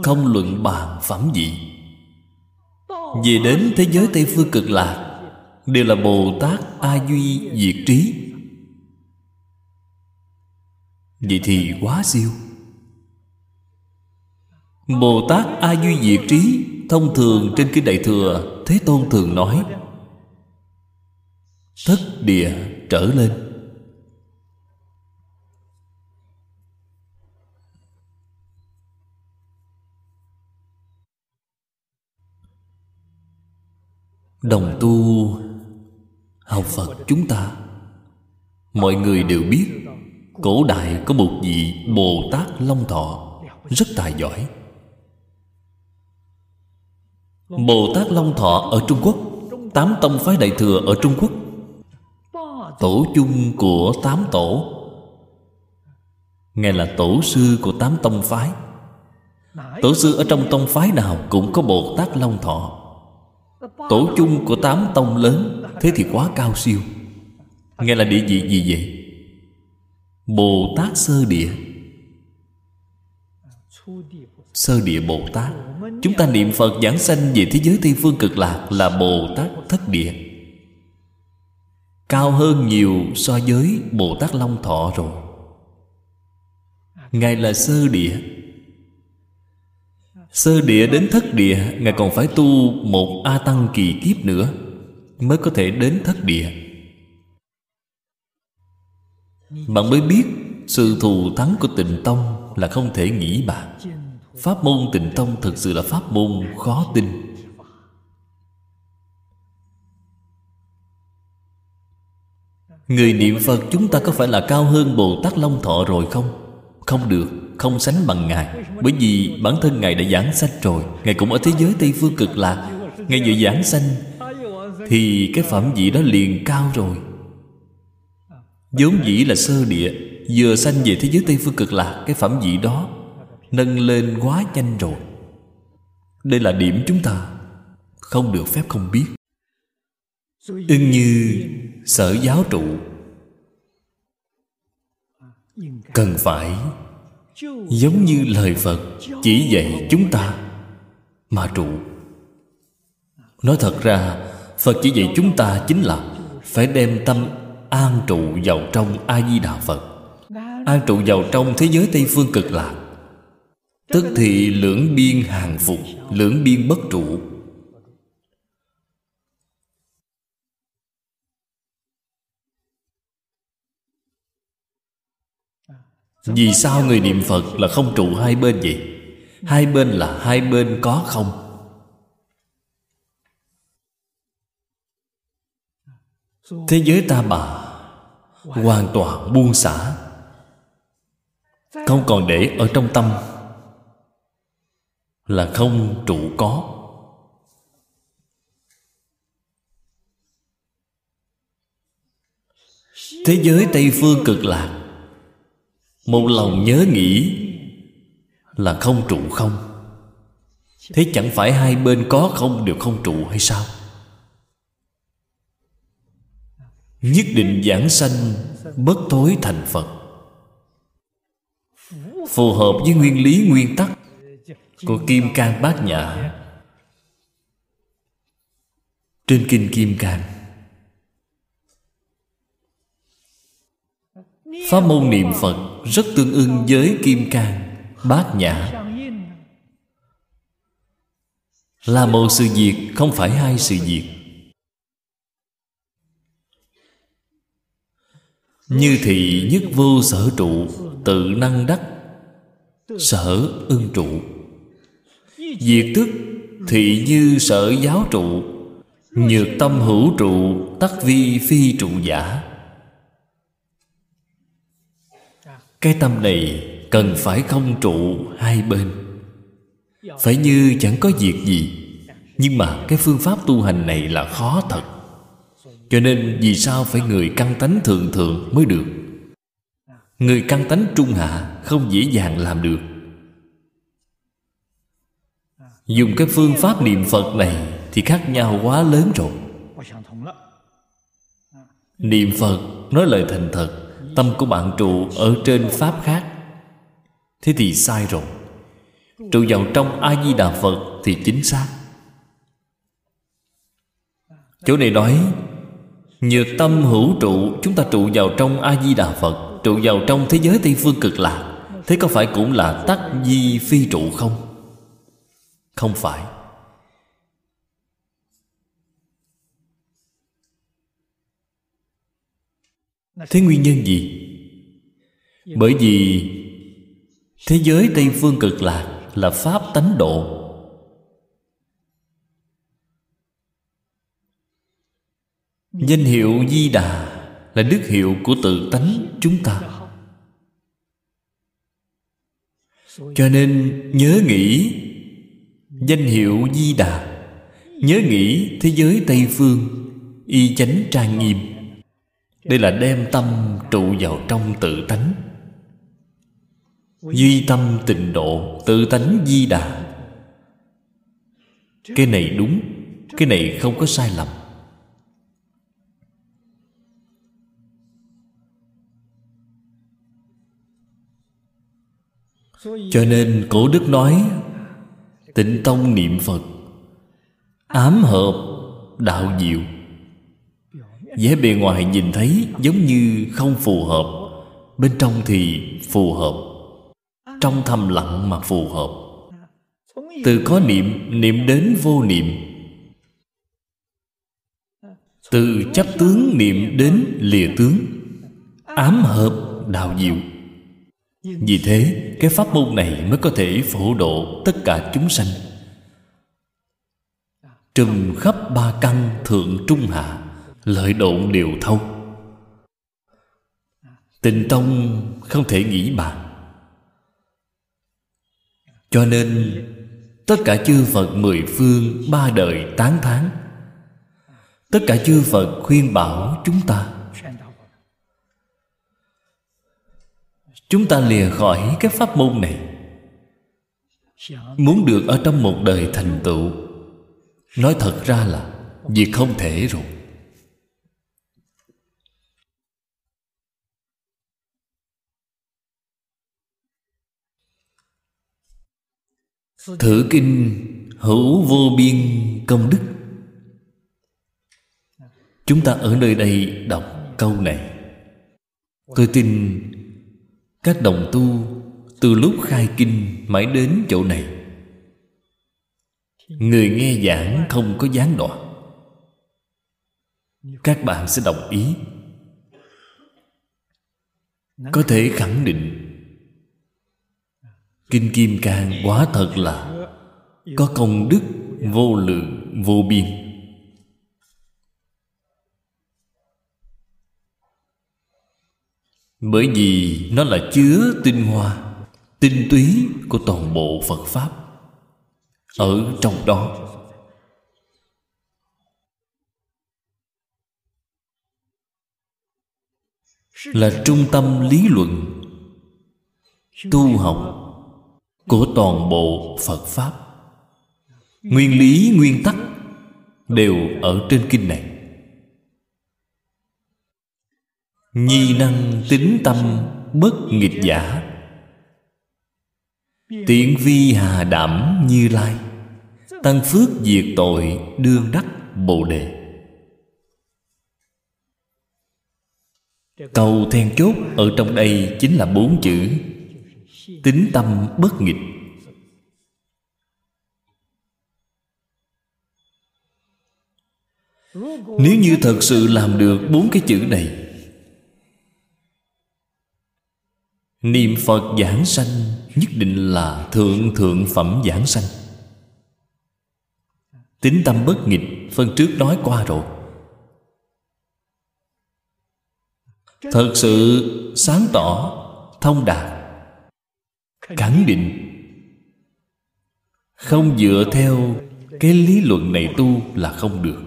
Không luận bàn phẩm gì Về đến thế giới Tây Phương cực lạc, Đều là Bồ Tát A Duy Diệt Trí. Vậy thì quá siêu. Bồ Tát A Duy Diệt Trí Thông thường trên Kinh Đại Thừa Thế Tôn thường nói, Thất địa trở lên. Đồng tu Học Phật chúng ta. Mọi người đều biết, Cổ đại có một vị Bồ Tát Long Thọ Rất tài giỏi. Bồ Tát Long Thọ ở Trung Quốc, Tám tông phái Đại Thừa ở Trung Quốc, Tổ chung của tám tổ. Ngài là tổ sư của tám tông phái. Tổ sư ở trong tông phái nào cũng có bồ tát long thọ tổ chung của tám tông lớn, thế thì quá cao siêu. Nghe là địa vị gì vậy? Bồ tát sơ địa. Sơ địa bồ tát. Chúng ta niệm phật giảng sanh về thế giới tây phương cực lạc là bồ tát thất địa. Cao hơn nhiều so với bồ tát long thọ rồi. Ngài là sơ địa sơ địa đến thất địa, ngài còn phải tu một a tăng kỳ kiếp nữa, mới có thể đến thất địa. Bạn mới biết, sự thù thắng của tịnh tông là không thể nghĩ bàn pháp môn tịnh tông thực sự là pháp môn khó tin. Người niệm phật chúng ta có phải là cao hơn bồ tát long thọ rồi không? Không được không sánh bằng ngài. Bởi vì bản thân ngài đã giảng sanh rồi. Ngài cũng ở thế giới tây phương cực lạc. Ngài vừa giảng sanh, thì cái phẩm vị đó liền cao rồi. Vốn dĩ là sơ địa, vừa sanh về thế giới tây phương cực lạc, cái phẩm vị đó nâng lên quá nhanh rồi. Đây là điểm chúng ta không được phép không biết. Ưng như sở giáo trụ, cần phải giống như lời phật chỉ dạy chúng ta mà trụ. Nói thật ra, phật chỉ dạy chúng ta chính là phải đem tâm an trụ vào trong a di đà phật. An trụ vào trong thế giới tây phương cực lạc. Tức thì lưỡng biên hàng phục, lưỡng biên bất trụ. Vì sao người niệm Phật là không trụ hai bên vậy? Hai bên là hai bên có không? Thế giới ta bà Hoàn toàn buông xả Không còn để ở trong tâm Là không trụ có Thế giới Tây Phương cực lạc một lòng nhớ nghĩ là không trụ không. Thế chẳng phải hai bên có không đều không trụ hay sao? Nhất định giảng sanh bất thối thành phật. Phù hợp với nguyên lý nguyên tắc của kim cang bát nhã. Trên kinh kim cang, Pháp môn niệm Phật rất tương ưng với Kim Cang, Bát Nhã. Là một sự việc không phải hai sự việc. Như thị nhất vô sở trụ, Tự năng đắc, Sở ưng trụ. Diệt tức, thị như sở giáo trụ, Nhược tâm hữu trụ, Tắc vi phi trụ giả. Cái tâm này cần phải không trụ hai bên. Phải như chẳng có việc gì, nhưng mà cái phương pháp tu hành này là khó thật. Cho nên vì sao phải người căn tánh thường thường mới được? Người căn tánh trung hạ không dễ dàng làm được. Dùng cái phương pháp niệm phật này thì khác nhau quá lớn rồi. Niệm phật nói lời thành thật Tâm của bạn trụ ở trên Pháp khác. Thế thì sai rồi. Trụ vào trong A-di-đà Phật Thì chính xác. Chỗ này nói Nhược tâm hữu trụ, Chúng ta trụ vào trong A-di-đà Phật, Trụ vào trong thế giới Tây Phương cực lạc. Thế có phải cũng là tắc di phi trụ không? Không phải. Thế nguyên nhân gì? Bởi vì thế giới tây phương cực lạc là pháp tánh độ. Danh hiệu di đà là đức hiệu của tự tánh chúng ta. Cho nên nhớ nghĩ danh hiệu di đà, nhớ nghĩ thế giới tây phương, y chánh trang nghiêm đây là đem tâm trụ vào trong tự tánh. Duy tâm tịnh độ, tự tánh di đà. Cái này đúng, cái này không có sai lầm. Cho nên cổ đức nói, tịnh tông niệm phật, ám hợp đạo diệu vẻ bề ngoài nhìn thấy giống như không phù hợp. Bên trong thì phù hợp. Trong thầm lặng mà phù hợp. Từ có niệm niệm đến vô niệm. Từ chấp tướng niệm đến lìa tướng. Ám hợp đạo diệu. Vì thế, cái pháp môn này mới có thể phổ độ tất cả chúng sanh. Trùm khắp ba căn thượng trung hạ lợi độn đều thâu tình tông không thể nghĩ bàn Cho nên, Tất cả chư Phật mười phương Ba đời tán thán. Tất cả chư Phật khuyên bảo chúng ta. Chúng ta lìa khỏi các pháp môn này. Muốn được ở trong một đời thành tựu, Nói thật ra là Việc không thể rồi. Thử kinh hữu vô biên công đức. Chúng ta ở nơi đây đọc câu này. Tôi tin các đồng tu từ lúc khai kinh mãi đến chỗ này. Người nghe giảng không có gián đoạn. Các bạn sẽ đồng ý. Có thể khẳng định Kinh Kim Cang quá thật là Có công đức vô lượng vô biên. Bởi vì nó là chứa tinh hoa, Tinh túy của toàn bộ Phật Pháp Ở trong đó. Là trung tâm lý luận, Tu học của toàn bộ Phật Pháp. Nguyên lý, nguyên tắc Đều ở trên kinh này. Nhi năng tính tâm bất nghịch giả. Tiện vi hà đảm như lai Tăng phước diệt tội đương đắc bồ đề. Câu then chốt ở trong đây chính là bốn chữ Tính tâm bất nghịch. Nếu như thật sự làm được bốn cái chữ này, Niệm Phật giảng sanh Nhất định là thượng thượng phẩm giảng sanh. Tính tâm bất nghịch Phân trước nói qua rồi. Thật sự sáng tỏ, Thông đạt khẳng định. Không dựa theo cái lý luận này tu là không được.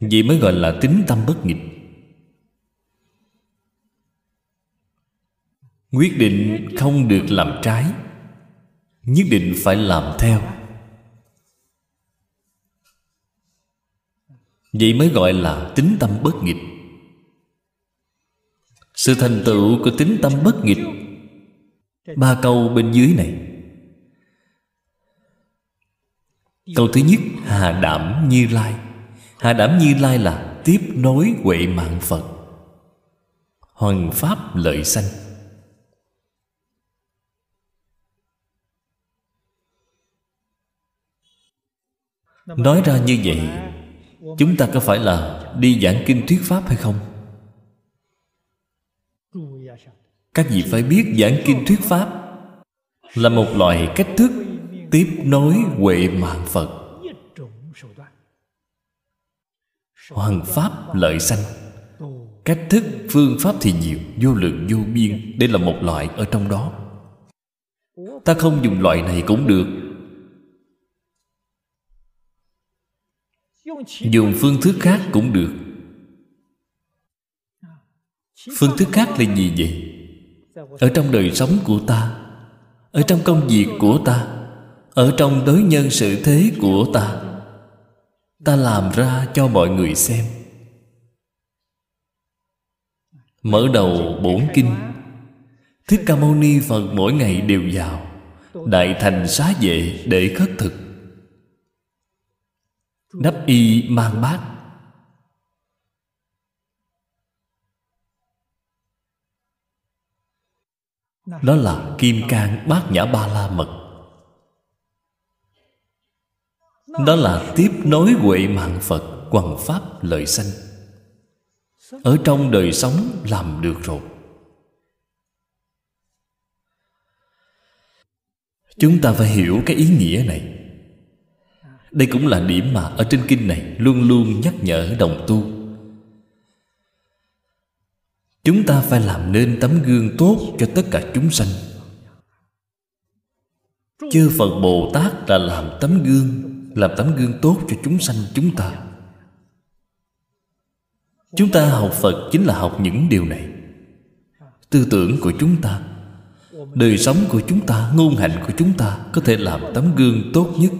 Vậy mới gọi là tính tâm bất nghịch. Quyết định không được làm trái, nhất định phải làm theo. Vậy mới gọi là tính tâm bất nghịch. Sự thành tựu của tính tâm bất nghịch ba câu bên dưới này. Câu thứ nhất, hà đảm như lai. Hà đảm như lai là tiếp nối huệ mạng phật. Hoằng pháp lợi sanh. Nói ra như vậy, chúng ta có phải là đi giảng kinh thuyết pháp hay không? Các vị phải biết giảng kinh thuyết pháp là một loại cách thức tiếp nối huệ mạng phật. Hoàng pháp lợi sanh. Cách thức, phương pháp thì nhiều, vô lượng, vô biên, đây là một loại ở trong đó. Ta không dùng loại này cũng được. Dùng phương thức khác cũng được. Phương thức khác là gì vậy? Ở trong đời sống của ta, ở trong công việc của ta, ở trong đối nhân sự thế của ta ta làm ra cho mọi người xem. Mở đầu bổn kinh. Thích ca mâu ni phật mỗi ngày đều vào, đại thành xá vệ để khất thực. Đắp y mang bát đó là kim cang bát nhã ba la mật. Đó là tiếp nối huệ mạng phật, quần pháp, lợi sanh. Ở trong đời sống làm được rồi. Chúng ta phải hiểu cái ý nghĩa này. Đây cũng là điểm mà ở trên kinh này luôn luôn nhắc nhở đồng tu chúng ta phải làm nên tấm gương tốt cho tất cả chúng sanh. Chư phật bồ tát là làm tấm gương, làm tấm gương tốt cho chúng sanh chúng ta. Chúng ta học phật chính là học những điều này. Tư tưởng của chúng ta, đời sống của chúng ta, ngôn hạnh của chúng ta có thể làm tấm gương tốt nhất,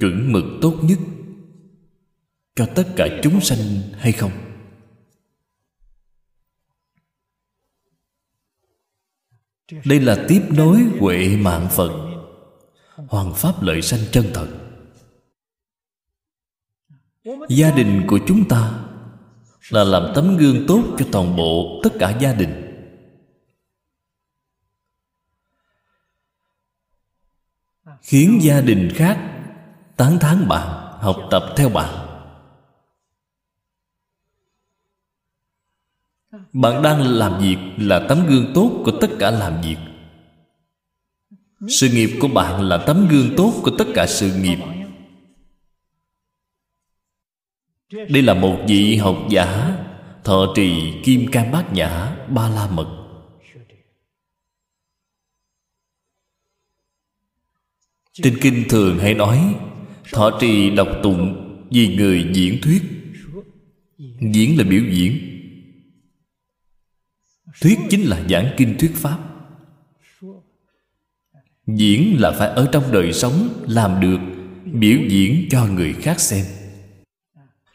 chuẩn mực tốt nhất cho tất cả chúng sanh hay không? Đây là tiếp nối huệ mạng phật. Hoàng pháp lợi sanh chân thật. Gia đình của chúng ta là làm tấm gương tốt cho toàn bộ tất cả gia đình. Khiến gia đình khác tán thán bạn, học tập theo bạn. Bạn đang làm việc là tấm gương tốt của tất cả làm việc. Sự nghiệp của bạn là tấm gương tốt của tất cả sự nghiệp. Đây là một vị học giả thọ trì kim cang bát nhã ba la mật. Trên kinh thường hay nói thọ trì đọc tụng vì người diễn thuyết. Diễn là biểu diễn thuyết chính là giảng kinh thuyết pháp. Diễn là phải ở trong đời sống, làm được, biểu diễn cho người khác xem.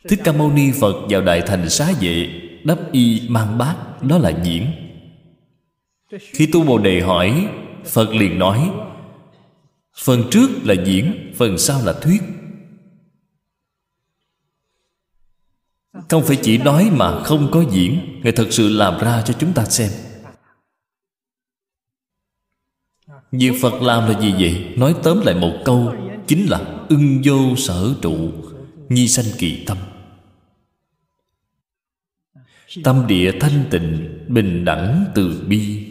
Thích ca mâu ni phật vào đại thành xá vệ, đắp y mang bát, đó là diễn. Khi tu bồ đề hỏi, phật liền nói, phần trước là diễn, phần sau là thuyết. Không phải chỉ nói mà không có diễn. Ngài thật sự làm ra cho chúng ta xem. Việc phật làm là gì vậy? Nói tóm lại một câu, chính là ưng vô sở trụ, nhi sanh kỳ tâm. Tâm địa thanh tịnh, bình đẳng từ bi.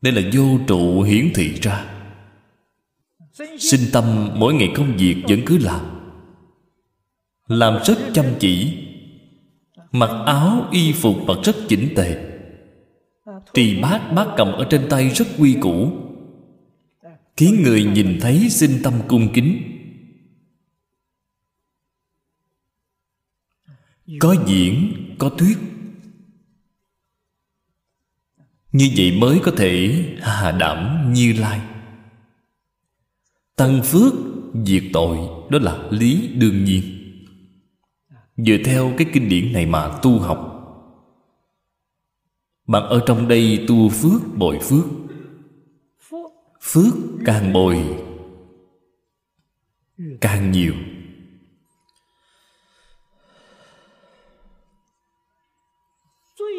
Đây là vô trụ hiển thị ra. Sinh tâm mỗi ngày công việc vẫn cứ làm làm rất chăm chỉ. Mặc áo y phục mặc rất chỉnh tề. Trì bát bát cầm ở trên tay rất quy củ. Khiến người nhìn thấy sinh tâm cung kính. Có diễn, có thuyết. Như vậy mới có thể hà đảm như lai. Tăng phước, diệt tội, đó là lý đương nhiên dựa theo cái kinh điển này mà tu học. Bạn ở trong đây tu phước bồi phước. Phước càng bồi, càng nhiều.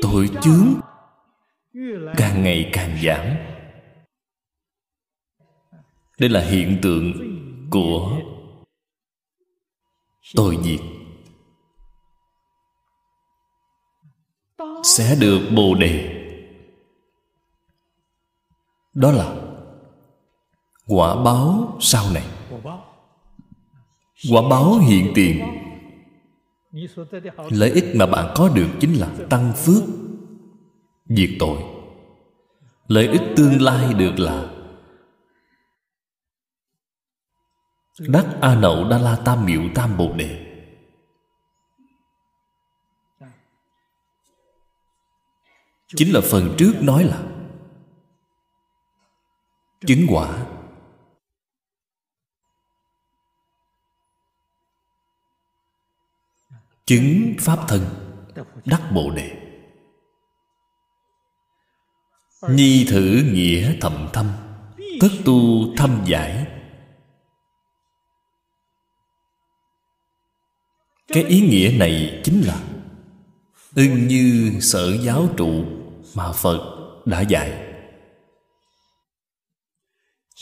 Tội chướng càng ngày càng giảm. Đây là hiện tượng của tội diệt sẽ được bồ đề. Đó là quả báo sau này. Quả báo hiện tiền. Lợi ích mà bạn có được chính là tăng phước, diệt tội. Lợi ích tương lai được là đắc a nậu đa la tam miệu tam bồ đề. Chính là phần trước nói là chứng quả. Chứng pháp thân, đắc bồ đề. Nhi thử nghĩa thầm thâm, tất tu thâm giải. Cái ý nghĩa này chính là ưng như sở giáo trụ mà phật đã dạy.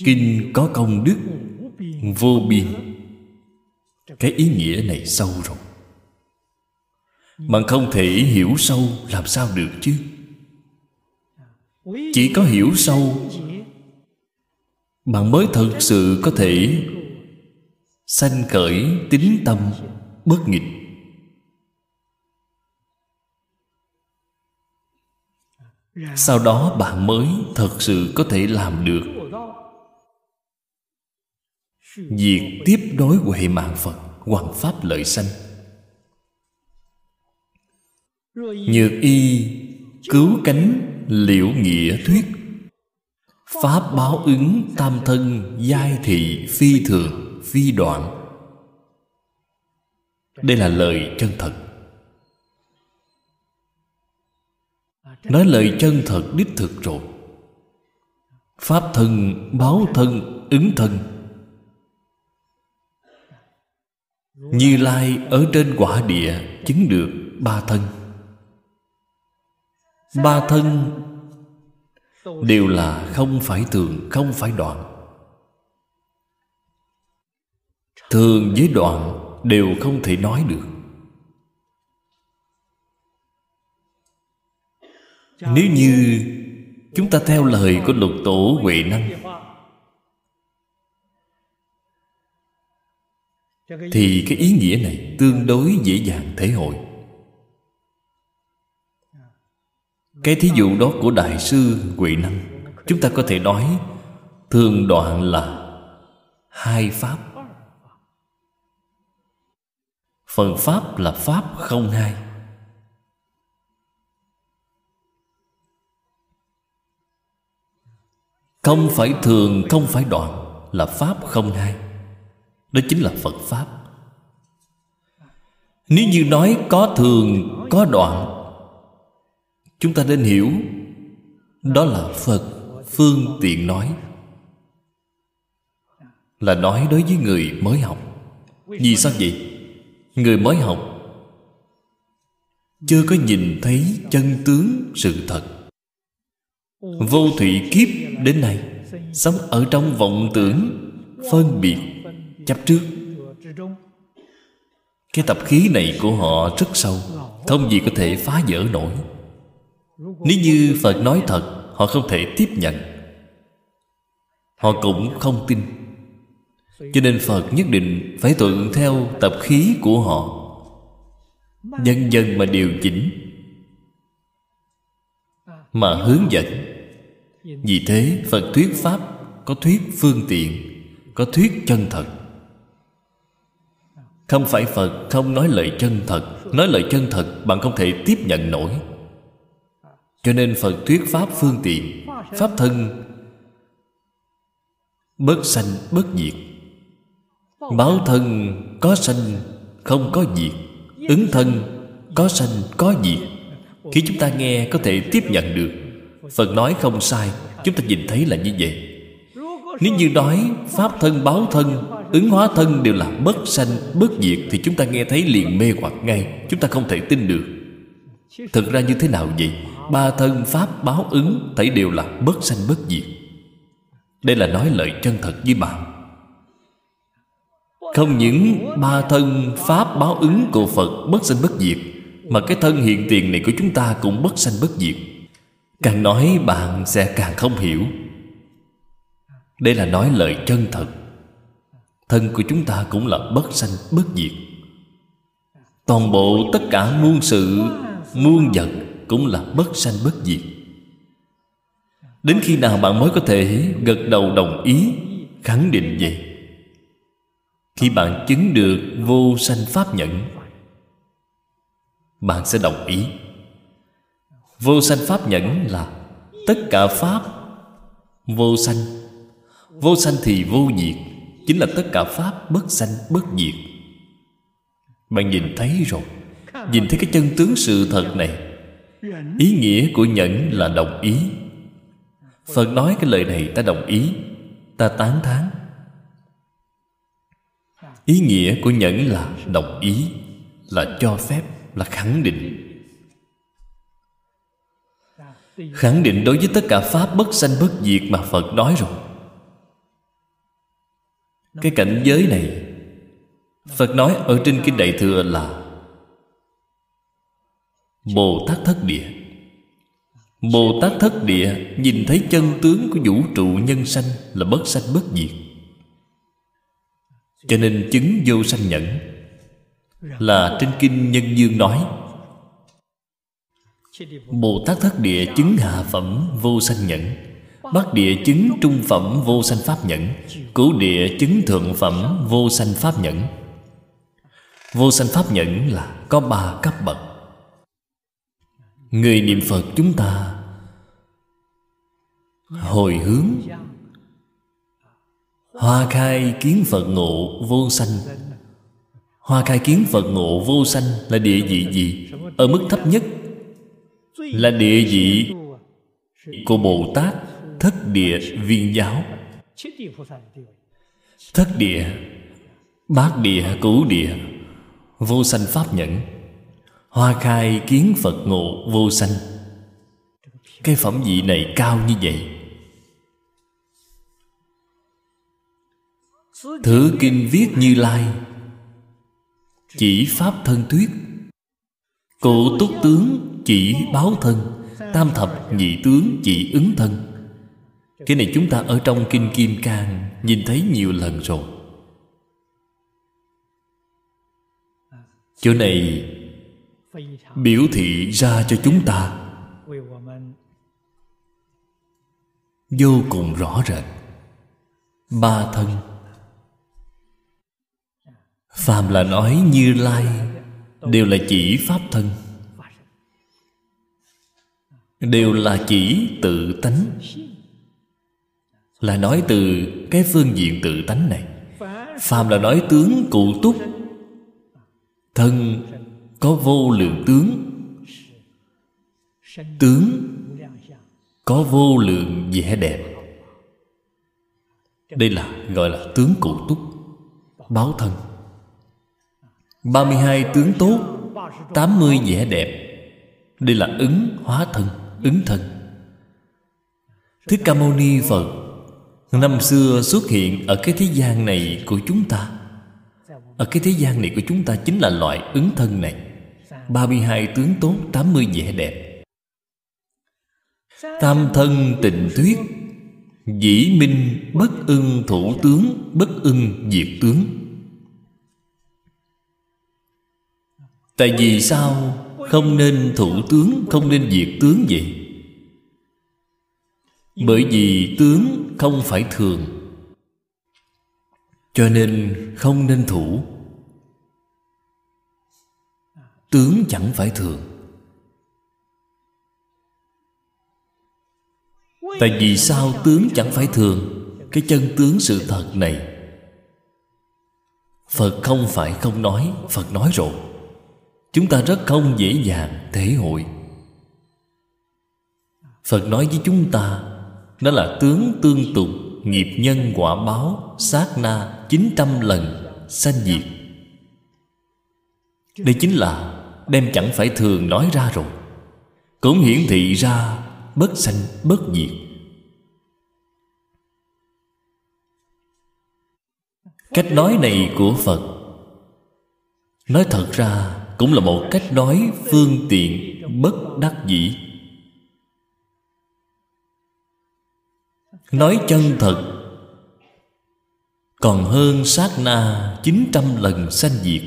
Kinh có công đức, vô biên. Cái ý nghĩa này sâu rồi. Mà không thể hiểu sâu làm sao được chứ? Chỉ có hiểu sâu bạn mới thật sự có thể sanh khởi tính tâm bất nghịch. Sau đó bạn mới thật sự có thể làm được. Việc tiếp đối huệ mạng phật hoằng pháp lợi sanh. Nhược y, cứu cánh liễu nghĩa thuyết. Pháp báo ứng tam thân, giai thị, phi thường, phi đoạn. Đây là lời chân thật. Nói lời chân thật đích thực rồi. Pháp thân, báo thân, ứng thân. Như lai ở trên quả địa chứng được ba thân. Ba thân đều là không phải thường, không phải đoạn. Thường với đoạn đều không thể nói được. Nếu như chúng ta theo lời của lục tổ huệ năng, thì cái ý nghĩa này tương đối dễ dàng thể hội. Cái thí dụ đó của đại sư huệ năng, chúng ta có thể nói thường đoạn là hai pháp. Phần pháp là pháp không hai. Không phải thường, không phải đoạn, là pháp không hai đó chính là phật pháp. Nếu như nói có thường, có đoạn, chúng ta nên hiểu, đó là phật phương tiện nói. Là nói đối với người mới học. Vì sao vậy? Người mới học chưa có nhìn thấy chân tướng sự thật vô thủy kiếp đến nay, sống ở trong vọng tưởng, phân biệt, chấp trước. Cái tập khí này của họ rất sâu, không gì có thể phá vỡ nổi. Nếu như phật nói thật, họ không thể tiếp nhận. Họ cũng không tin. Cho nên phật nhất định phải thuận theo tập khí của họ. Dần dần mà điều chỉnh mà hướng dẫn. Vì thế, phật thuyết pháp có thuyết phương tiện, có thuyết chân thật. Không phải phật không nói lời chân thật, nói lời chân thật bạn không thể tiếp nhận nổi. Cho nên phật thuyết pháp phương tiện, pháp thân, bất sanh, bất diệt. Báo thân có sanh, không có diệt. Ứng thân có sanh, có diệt khi chúng ta nghe có thể tiếp nhận được. Phật nói không sai, chúng ta nhìn thấy là như vậy. Nếu như nói pháp thân, báo thân, ứng hóa thân đều là bất sanh, bất diệt, thì chúng ta nghe thấy liền mê hoặc ngay, chúng ta không thể tin được. Thực ra như thế nào vậy? Ba thân, pháp, báo, ứng, thấy đều là bất sanh, bất diệt. Đây là nói lời chân thật với bạn. Không những ba thân, pháp, báo, ứng của phật bất sanh, bất diệt mà cái thân hiện tiền này của chúng ta cũng bất sanh bất diệt. Càng nói bạn sẽ càng không hiểu. Đây là nói lời chân thật. Thân của chúng ta cũng là bất sanh bất diệt. Toàn bộ tất cả muôn sự, muôn vật cũng là bất sanh bất diệt. Đến khi nào bạn mới có thể gật đầu đồng ý, khẳng định vậy? Khi bạn chứng được vô sanh pháp nhẫn bạn sẽ đồng ý. Vô sanh pháp nhẫn là Tất cả pháp Vô sanh. Vô sanh thì vô diệt, Chính là tất cả pháp bất sanh bất diệt. Bạn nhìn thấy rồi, Nhìn thấy cái chân tướng sự thật này. Ý nghĩa của nhẫn là đồng ý. Phật nói cái lời này, ta đồng ý, Ta tán thán. Ý nghĩa của nhẫn là đồng ý, Là cho phép. Là khẳng định. Khẳng định đối với tất cả Pháp bất sanh bất diệt mà Phật nói rồi. Cái cảnh giới này Phật nói ở trên Kinh Đại Thừa là Bồ Tát Thất Địa. Bồ Tát Thất Địa Nhìn thấy chân tướng của vũ trụ nhân sanh Là bất sanh bất diệt. Cho nên chứng vô sanh nhẫn là trên Kinh Nhân Dương nói Bồ Tát Thất Địa chứng hạ phẩm vô sanh nhẫn, Bát địa chứng trung phẩm vô sanh pháp nhẫn, Cửu địa chứng thượng phẩm vô sanh pháp nhẫn. Vô sanh pháp nhẫn là có ba cấp bậc. Người niệm Phật chúng ta Hồi hướng, Hoa khai kiến Phật ngộ vô sanh Hoa khai kiến Phật ngộ vô sanh là địa vị gì? Ở mức thấp nhất Là địa vị của Bồ Tát Thất địa viên giáo. Thất địa, Bát địa, cửu địa, Vô sanh pháp nhẫn. Hoa khai kiến Phật ngộ vô sanh. Cái phẩm vị này cao như vậy. Thứ kinh viết như lai. Chỉ pháp thân thuyết Cụ túc tướng chỉ báo thân, Tam thập nhị tướng chỉ ứng thân. Cái này chúng ta ở trong Kinh Kim Cang Nhìn thấy nhiều lần rồi. Chỗ này biểu thị ra cho chúng ta vô cùng rõ rệt. Ba thân phàm là nói như lai, đều là chỉ pháp thân. Đều là chỉ tự tánh. Là nói từ cái phương diện tự tánh này. Phàm là nói tướng cụ túc. Thân có vô lượng tướng. Tướng có vô lượng vẻ đẹp. Đây là, gọi là tướng cụ túc, báo thân. 32 tướng tốt 80 vẻ đẹp. Đây là ứng hóa thân, Ứng thân. Thích Ca Mâu Ni Phật, Năm xưa xuất hiện ở cái thế gian này của chúng ta. Ở cái thế gian này của chúng ta chính là loại ứng thân này. 32 tướng tốt 80 vẻ đẹp. Tam thân tịnh thuyết Dĩ minh bất ưng thủ tướng, Bất ưng diệt tướng. Tại vì sao không nên thủ tướng, Không nên diệt tướng vậy? Bởi vì tướng không phải thường, Cho nên không nên thủ. Tướng chẳng phải thường. Tại vì sao tướng chẳng phải thường? Cái chân tướng sự thật này. Phật không phải không nói, Phật nói rồi. Chúng ta rất không dễ dàng thể hội. Phật nói với chúng ta, nó là tướng tương tục Nghiệp nhân quả báo, Sát na 900 lần Sanh diệt. Đây chính là Đem chẳng phải thường nói ra rồi. Cũng hiển thị ra Bất sanh, bất diệt. Cách nói này của Phật, Nói thật ra cũng là một cách nói phương tiện Bất đắc dĩ. Nói chân thật, Còn hơn sát na 900 lần sanh diệt,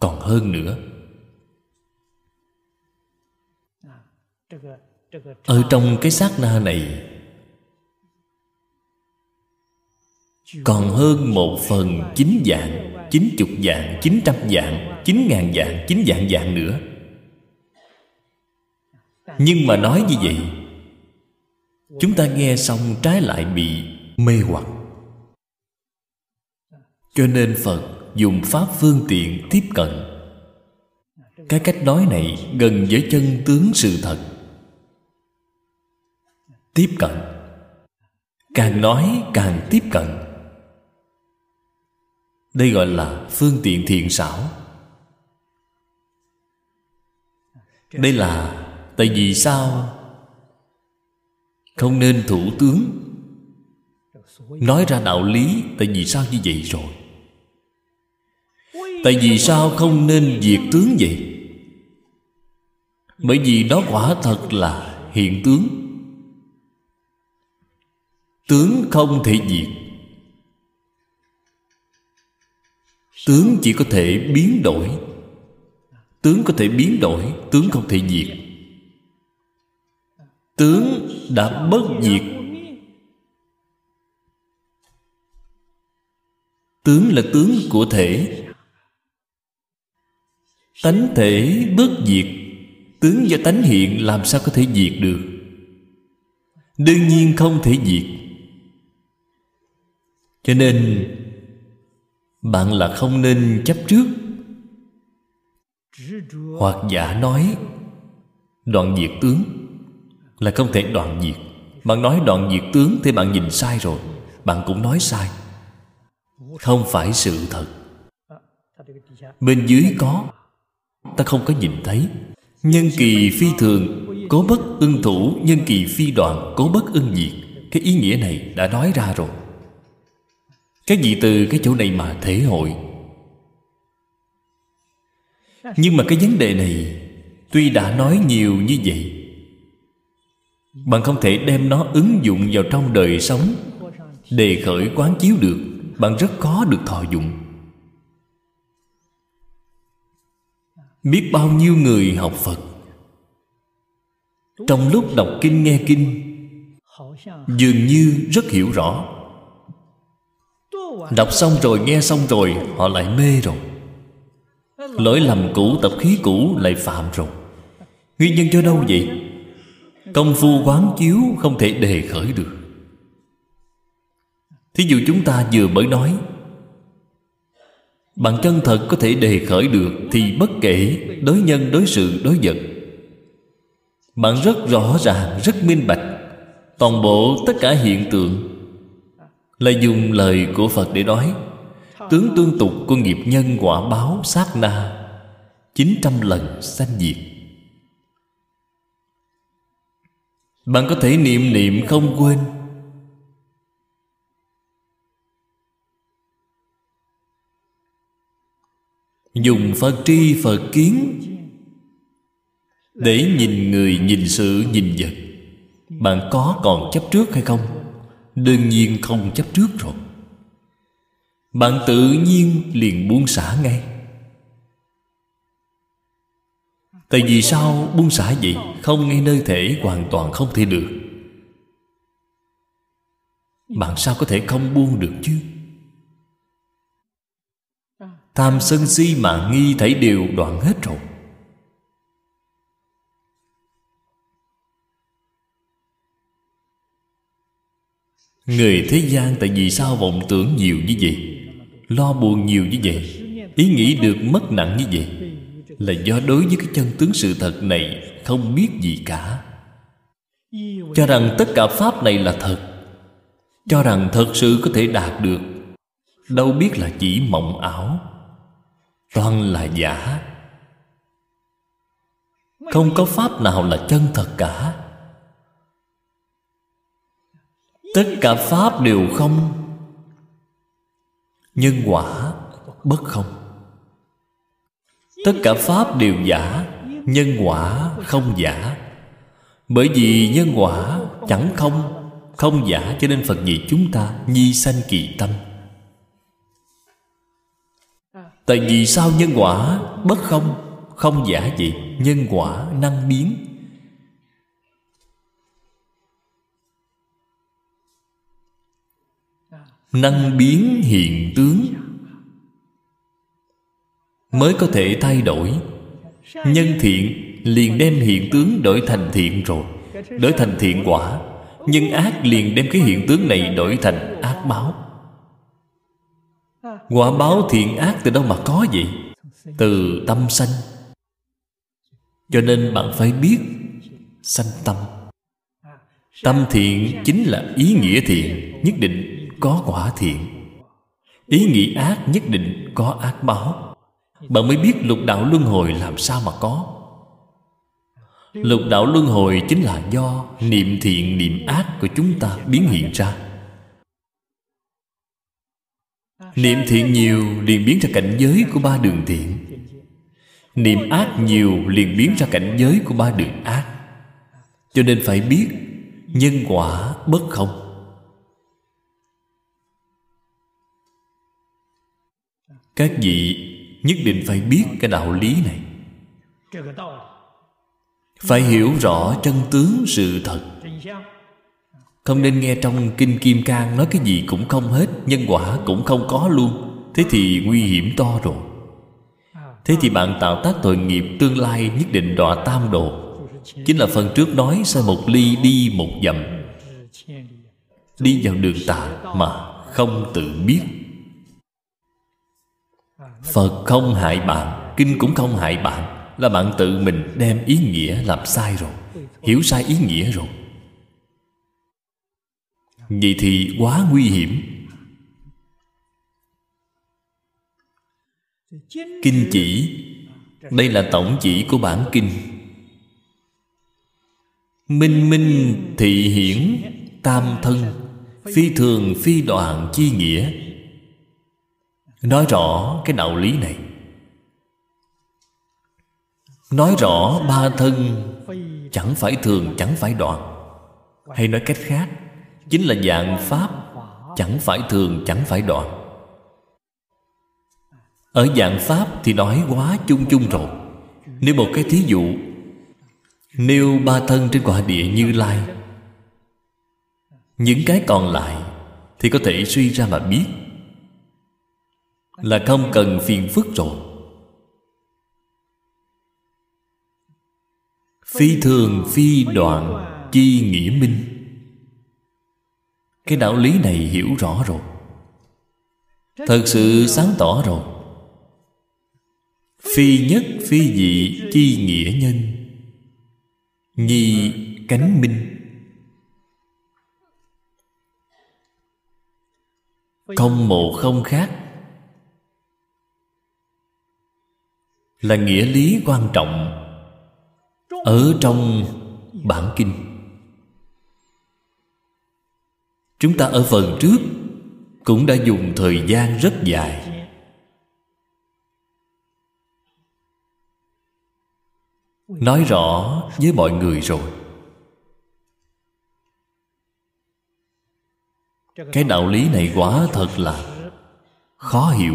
còn hơn nữa. Ở trong cái sát na này, còn hơn một phần chín dạng chín chục dạng chín trăm dạng chín ngàn dạng chín dạng dạng nữa. Nhưng mà nói như vậy, chúng ta nghe xong trái lại bị mê hoặc. Cho nên phật dùng pháp phương tiện tiếp cận. Cái cách nói này gần với chân tướng sự thật. Tiếp cận. Càng nói càng tiếp cận đây gọi là phương tiện thiện xảo. Đây là tại vì sao không nên thủ tướng nói ra đạo lý tại vì sao như vậy rồi? Tại vì sao không nên diệt tướng vậy? Bởi vì đó quả thật là hiện tướng. Tướng không thể diệt. Tướng chỉ có thể biến đổi. Tướng có thể biến đổi, tướng không thể diệt. Tướng đã bất diệt. Tướng là tướng của thể. Tánh thể bất diệt. Tướng do tánh hiện làm sao có thể diệt được? Đương nhiên không thể diệt. Cho nên bạn là không nên chấp trước. Hoặc giả nói, đoạn diệt tướng là không thể đoạn diệt. Bạn nói đoạn diệt tướng thì bạn nhìn sai rồi. Bạn cũng nói sai. Không phải sự thật. Bên dưới có, ta không có nhìn thấy. Nhân kỳ phi thường, cố bất ưng thủ. Nhân kỳ phi đoạn, cố bất ưng diệt. Cái ý nghĩa này đã nói ra rồi các vị từ cái chỗ này mà thể hội? Nhưng mà cái vấn đề này, tuy đã nói nhiều như vậy, bạn không thể đem nó ứng dụng vào trong đời sống đề khởi quán chiếu được. Bạn rất khó được thọ dụng. Biết bao nhiêu người học phật? Trong lúc đọc kinh nghe kinh, dường như rất hiểu rõ đọc xong rồi, nghe xong rồi, họ lại mê rồi. Lỗi lầm cũ, tập khí cũ lại phạm rồi. Nguyên nhân cho đâu vậy? Công phu quán chiếu không thể đề khởi được. Thí dụ chúng ta vừa mới nói, Bằng chân thật có thể đề khởi được thì bất kể đối nhân, đối sự, đối vật. Bạn rất rõ ràng, rất minh bạch toàn bộ tất cả hiện tượng là dùng lời của phật để nói tướng tương tục của nghiệp nhân quả báo sát na 900 lần sanh diệt. Bạn có thể niệm niệm không quên. Dùng Phật tri Phật kiến Để nhìn người, nhìn sự, nhìn vật. Bạn có còn chấp trước hay không? Đương nhiên không chấp trước rồi. Bạn tự nhiên liền buông xả ngay. Tại vì sao buông xả vậy? Không ngay nơi thể hoàn toàn không thể được. Bạn sao có thể không buông được chứ? Tham sân si mà nghi thấy đều đoạn hết rồi. Người thế gian tại vì sao vọng tưởng nhiều như vậy? Lo buồn nhiều như vậy? Ý nghĩ được mất nặng như vậy? Là do đối với cái chân tướng sự thật này không biết gì cả. Cho rằng tất cả pháp này là thật. Cho rằng thật sự có thể đạt được. Đâu biết là chỉ mộng ảo. Toàn là giả. Không có pháp nào là chân thật cả. Tất cả pháp đều không. Nhân quả bất không. Tất cả pháp đều giả, nhân quả không giả. Bởi vì nhân quả chẳng không không giả cho nên phật dạy chúng ta nhi sanh kỳ tâm. Tại vì sao nhân quả bất không không giả gì nhân quả năng biến. Năng biến hiện tướng. Mới có thể thay đổi. Nhân thiện liền đem hiện tướng đổi thành thiện rồi, đổi thành thiện quả. Nhân ác liền đem cái hiện tướng này đổi thành ác báo. Quả báo thiện ác từ đâu mà có vậy? Từ tâm sanh. Cho nên bạn phải biết sanh tâm. Tâm thiện chính là ý nghĩa thiện, nhất định có quả thiện. Ý nghĩ ác nhất định có ác báo. Bạn mới biết lục đạo luân hồi làm sao mà có. Lục đạo luân hồi chính là do niệm thiện, niệm ác của chúng ta biến hiện ra. Niệm thiện nhiều liền biến ra cảnh giới của ba đường thiện. Niệm ác nhiều liền biến ra cảnh giới của ba đường ác. Cho nên phải biết nhân quả bất không. Các vị nhất định phải biết cái đạo lý này. Phải hiểu rõ chân tướng sự thật. Không nên nghe trong kinh kim cang nói cái gì cũng không hết, nhân quả cũng không có luôn. Thế thì nguy hiểm to rồi. Thế thì bạn tạo tác tội nghiệp tương lai nhất định đọa tam độ. Chính là phần trước nói sai một ly đi một dặm. Đi vào đường tà mà không tự biết phật không hại bạn, kinh cũng không hại bạn. Là bạn tự mình đem ý nghĩa làm sai rồi, hiểu sai ý nghĩa rồi. Vậy thì quá nguy hiểm. Kinh chỉ, đây là tổng chỉ của bản kinh. Minh minh thị hiển, tam thân, phi thường, phi đoạn, chi nghĩa nói rõ cái đạo lý này. Nói rõ ba thân chẳng phải thường, chẳng phải đoạn. Hay nói cách khác, chính là dạng pháp chẳng phải thường, chẳng phải đoạn. Ở dạng pháp thì nói quá chung chung rồi. Nếu một cái thí dụ, nêu ba thân trên quả địa như lai, những cái còn lại thì có thể suy ra mà biết là không cần phiền phức rồi. Phi thường phi đoạn chi nghĩa minh. Cái đạo lý này hiểu rõ rồi. Thật sự sáng tỏ rồi. Phi nhất phi dị chi nghĩa nhân. Nhi cánh minh. Không một không khác. Là nghĩa lý quan trọng ở trong bản kinh. Chúng ta ở phần trước cũng đã dùng thời gian rất dài. Nói rõ với mọi người rồi. Cái đạo lý này quả thật là khó hiểu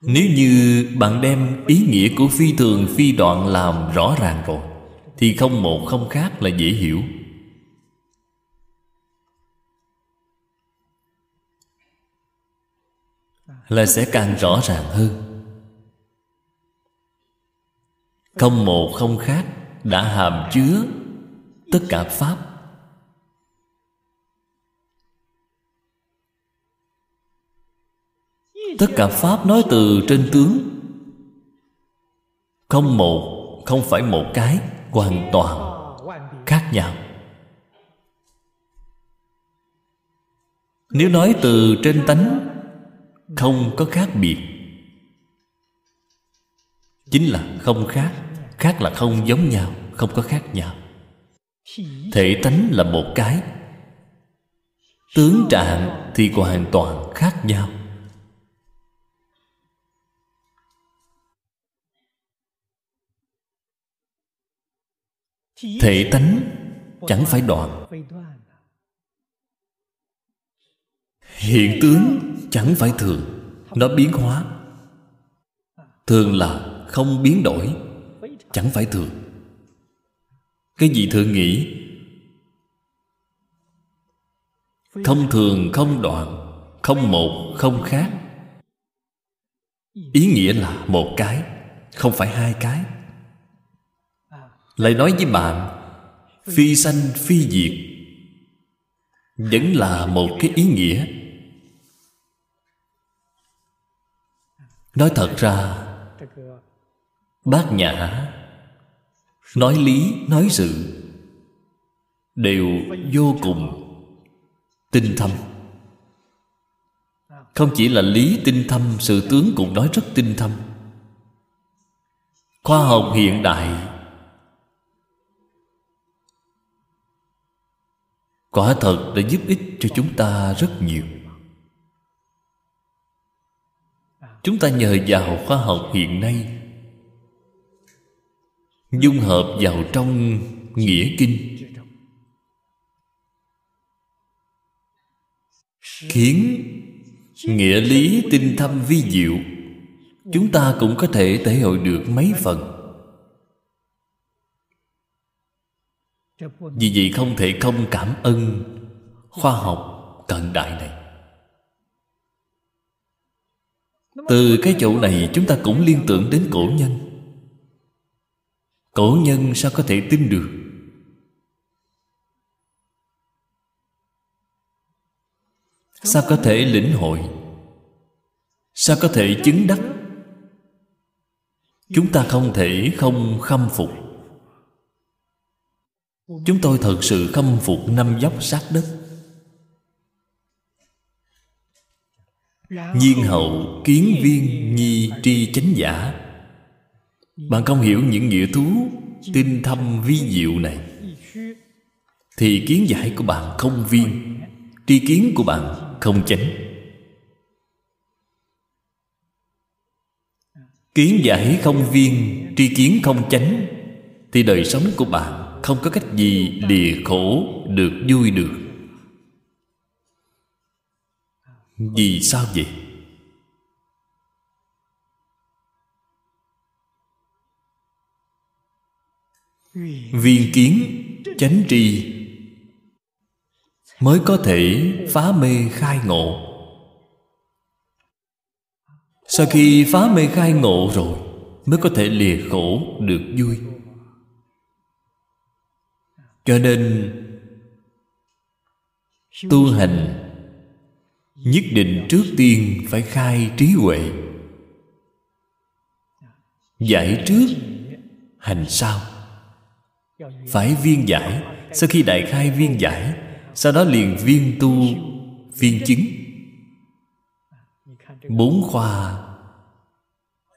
nếu như bạn đem ý nghĩa của phi thường, phi đoạn làm rõ ràng rồi, Thì không một không khác là dễ hiểu. Là sẽ càng rõ ràng hơn. Không một không khác đã hàm chứa tất cả Pháp tất cả pháp nói từ trên tướng. Không một, không phải một cái, hoàn toàn khác nhau. Nếu nói từ trên tánh, không có khác biệt. Chính là không khác khác là không giống nhau, không có khác nhau. Thể tánh là một cái. Tướng trạng thì hoàn toàn khác nhau. Thể tánh chẳng phải đoạn. Hiện tướng chẳng phải thường, nó biến hóa. Thường là không biến đổi, chẳng phải thường. Cái gì thường nghĩ? Không thường, không đoạn, không một, không khác. Ý nghĩa là một cái, không phải hai cái lại nói với bạn phi sanh, phi diệt, vẫn là một cái ý nghĩa. Nói thật ra bát nhã nói lý, nói sự đều vô cùng tinh thâm. Không chỉ là lý tinh thâm, sự tướng cũng nói rất tinh thâm. Khoa học hiện đại quả thật đã giúp ích cho chúng ta rất nhiều. Chúng ta nhờ vào khoa học hiện nay, dung hợp vào trong nghĩa kinh, khiến nghĩa lý tinh thâm vi diệu. Chúng ta cũng có thể thể hội được mấy phần. Vì vậy không thể không cảm ơn khoa học cận đại này. Từ cái chỗ này chúng ta cũng liên tưởng đến cổ nhân. Cổ nhân sao có thể tin được? Sao có thể lĩnh hội? Sao có thể chứng đắc? Chúng ta không thể không khâm phục chúng tôi thật sự khâm phục năm dốc sát đất. Nhiên hậu kiến viên, nhi, tri, chánh giả. Bạn không hiểu những nghĩa thú, tinh thâm vi diệu này. Thì kiến giải của bạn không viên, tri kiến của bạn không chánh. Kiến giải không viên, tri kiến không chánh, thì đời sống của bạn không có cách gì lìa khổ được vui được. Vì sao vậy? Viên kiến chánh tri mới có thể phá mê khai ngộ. Sau khi phá mê khai ngộ rồi, mới có thể lìa khổ được vui cho nên, tu hành nhất định trước tiên phải khai trí huệ. Giải trước hành sau. Phải viên giải. Sau khi đại khai viên giải, sau đó liền viên tu, viên chứng. Bốn khoa.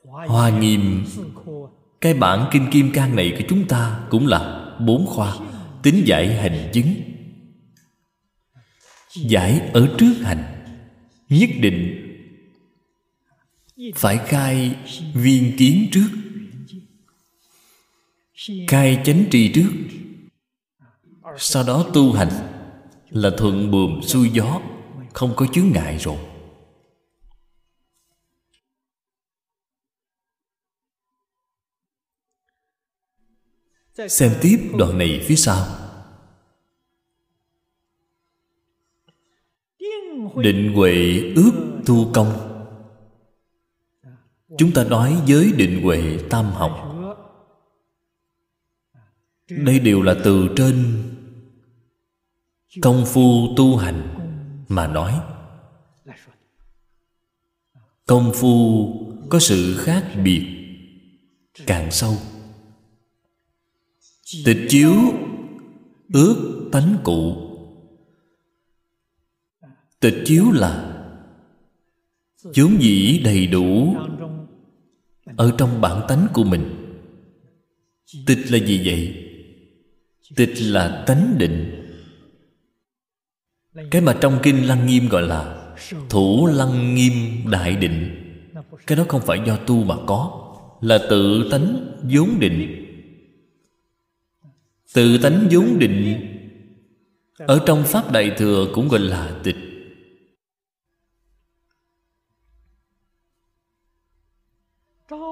Hoa nghiêm. Cái bản kinh kim cang này của chúng ta cũng là bốn khoa tính giải hành chứng. Giải ở trước hành. Nhất định. Phải khai viên kiến trước. Khai chánh tri trước. Sau đó tu hành. Là thuận buồm xuôi gió. Không có chướng ngại rồi. Xem tiếp đoạn này phía sau. Định huệ ước thu công. Chúng ta nói với định huệ tam học. Đây đều là từ trên công phu tu hành mà nói. Công phu có sự khác biệt càng sâu tịch chiếu, ước tánh cụ. Tịch chiếu là chốn dĩ đầy đủ ở trong bản tánh của mình. Tịch là gì vậy? Tịch là tánh định. Cái mà trong kinh lăng nghiêm gọi là thủ lăng nghiêm đại định. Cái đó không phải do tu mà có, là tự tánh vốn định tự tánh vốn định. Ở trong pháp đại thừa cũng gọi là tịch.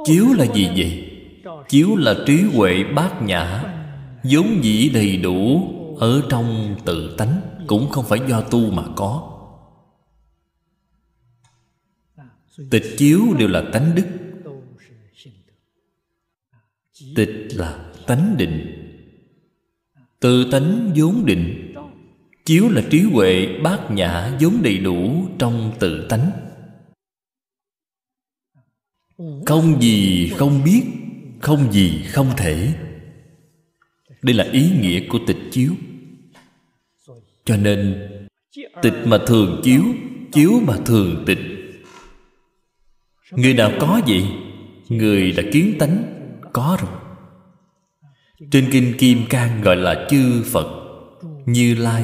Chiếu là gì vậy? Chiếu là trí huệ bát nhã, vốn dĩ đầy đủ, ở trong tự tánh, cũng không phải do tu mà có. Tịch chiếu đều là tánh đức. Tịch là tánh định tự tánh vốn định. Chiếu là trí huệ, bát nhã vốn đầy đủ trong tự tánh. Không gì không biết, không gì không thể. Đây là ý nghĩa của tịch chiếu. Cho nên, tịch mà thường chiếu chiếu mà thường tịch. Người nào có vậy? Người đã kiến tánh, có rồi trên kinh kim cang gọi là chư phật, như lai.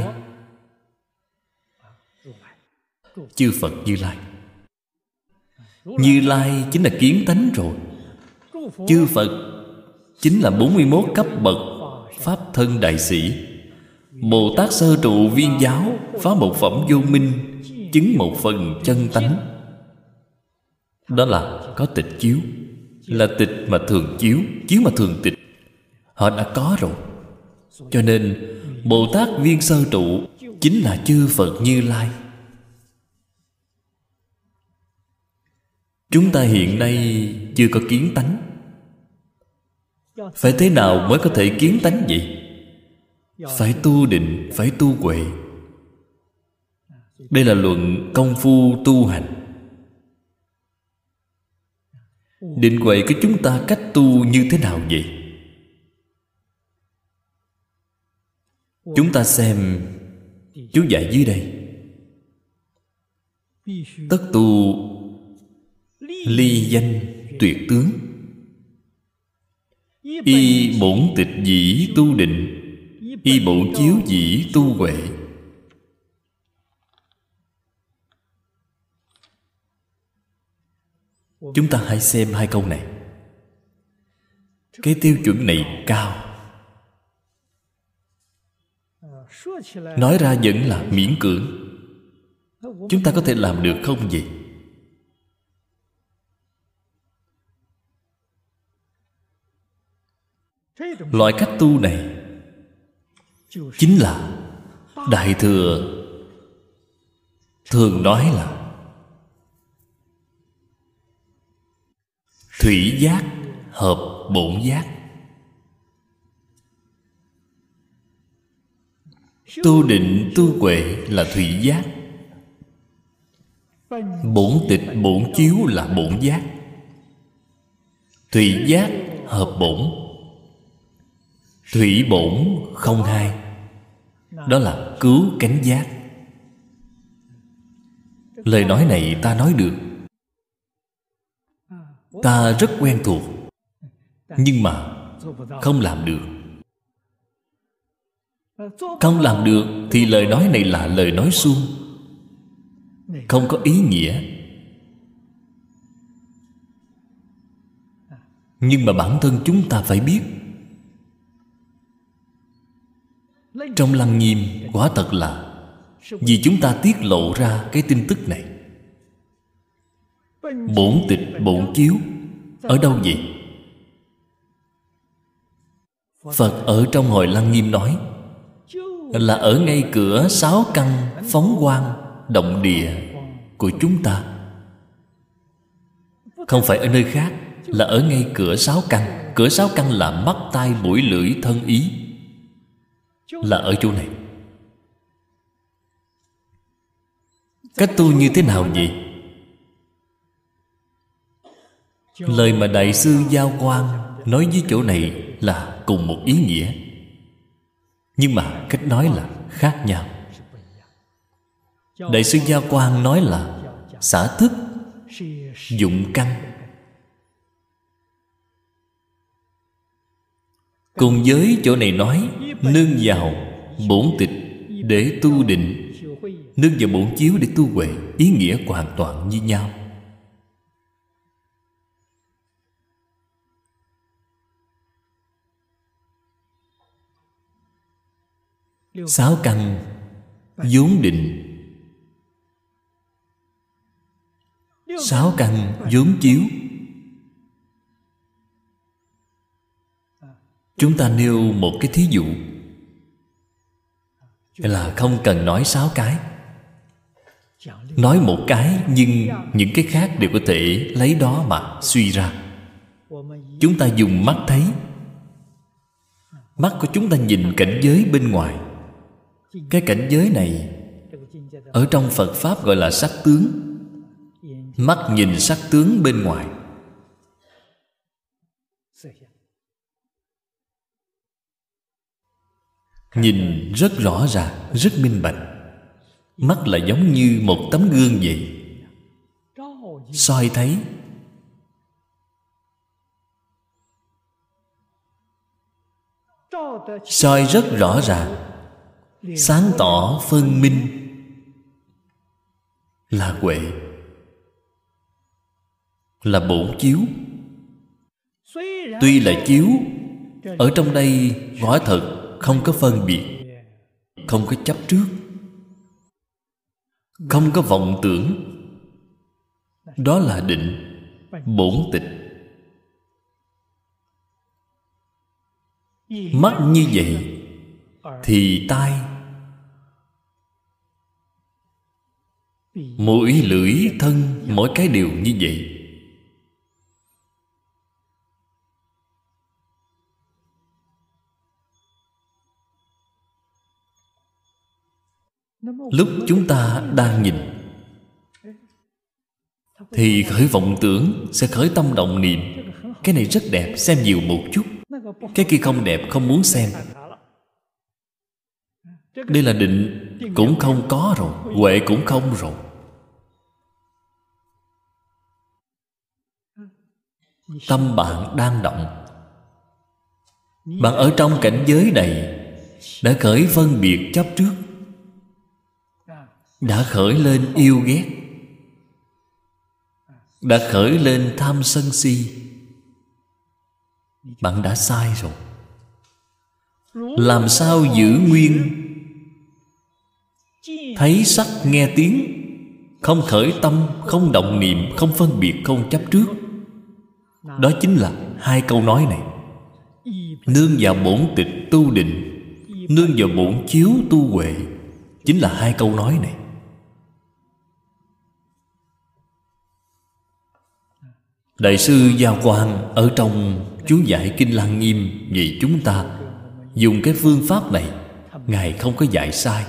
Chư phật như lai. Như lai chính là kiến tánh rồi. Chư phật chính là 41 cấp bậc pháp thân đại sĩ. Bồ tát sơ trụ viên giáo phá một phẩm vô minh, chứng một phần chân tánh. Đó là có tịch chiếu, là tịch mà thường chiếu chiếu mà thường tịch họ đã có rồi. Cho nên bồ tát viên sơ trụ chính là chư phật như lai. Chúng ta hiện nay chưa có kiến tánh. Phải thế nào mới có thể kiến tánh vậy? Phải tu định, phải tu huệ. Đây là luận công phu tu hành. Định huệ của chúng ta cách tu như thế nào vậy? Chúng ta xem chú dạy dưới đây. Tất tu ly danh tuyệt tướng. Y bổn tịch dĩ tu định, y bổn chiếu dĩ tu huệ. Chúng ta hãy xem hai câu này. Cái tiêu chuẩn này cao. Nói ra vẫn là miễn cưỡng. Chúng ta có thể làm được không vậy? Loại cách tu này chính là đại thừa thường nói là thủy giác hợp bổn giác. Tu định tu huệ là thủy giác. Bổn tịch, bổn chiếu là bổn giác. Thủy giác hợp bổn. Thủy bổn không hai. Đó là cứu cánh giác. Lời nói này ta nói được. Ta rất quen thuộc. Nhưng mà không làm được không làm được thì lời nói này là lời nói suông. Không có ý nghĩa. Nhưng mà bản thân chúng ta phải biết, trong lăng nghiêm quả thật là vì chúng ta tiết lộ ra cái tin tức này. Bổn tịch, bổn chiếu, ở đâu vậy? Phật ở trong hội lăng nghiêm nói là ở ngay cửa sáu căn phóng quang động địa của chúng ta. Không phải ở nơi khác, là ở ngay cửa sáu căn. Cửa sáu căn là mắt, tai, mũi, lưỡi, thân, ý. Là ở chỗ này. Cách tu như thế nào vậy lời mà đại sư giao quan nói với chỗ này là cùng một ý nghĩa nhưng mà cách nói là khác nhau. Đại sư gia Quang nói là xả thức, dụng căn. Cùng với chỗ này nói, nương vào bổn tịch để tu định. Nương vào bổn chiếu để tu huệ, ý nghĩa hoàn toàn như nhau. Sáu căn. Vốn định. Sáu căn. Vốn chiếu. Chúng ta nêu một cái thí dụ. Là không cần nói sáu cái. Nói một cái nhưng những cái khác đều có thể lấy đó mà suy ra. Chúng ta dùng mắt thấy. Mắt của chúng ta nhìn cảnh giới bên ngoài cái cảnh giới này ở trong phật pháp gọi là sắc tướng. Mắt nhìn sắc tướng bên ngoài. Nhìn rất rõ ràng, rất minh bạch. Mắt là giống như một tấm gương vậy. Soi thấy. Soi rất rõ ràng sáng tỏ phân minh là huệ là bổn chiếu. Tuy là chiếu ở trong đây quả thật không có phân biệt không có chấp trước không có vọng tưởng. Đó là định bổn tịch. Mắt như vậy thì tai mũi lưỡi thân, mỗi cái đều như vậy. Lúc chúng ta đang nhìn, thì khởi vọng tưởng sẽ khởi tâm động niệm. Cái này rất đẹp, xem nhiều một chút. Cái kia không đẹp, không muốn xem đây là định cũng không có rồi, huệ cũng không rồi. Tâm bạn đang động. Bạn ở trong cảnh giới này đã khởi phân biệt chấp trước, đã khởi lên yêu ghét, đã khởi lên tham sân si. Bạn đã sai rồi. Làm sao giữ nguyên thấy sắc nghe tiếng, không khởi tâm, không động niệm, không phân biệt, không chấp trước. Đó chính là hai câu nói này. Nương vào bổn tịch tu định, nương vào bổn chiếu tu huệ, chính là hai câu nói này. Đại sư gia Quang ở trong chú giải Kinh Lăng Nghiêm Vì chúng ta, dùng cái phương pháp này, Ngài không có dạy sai.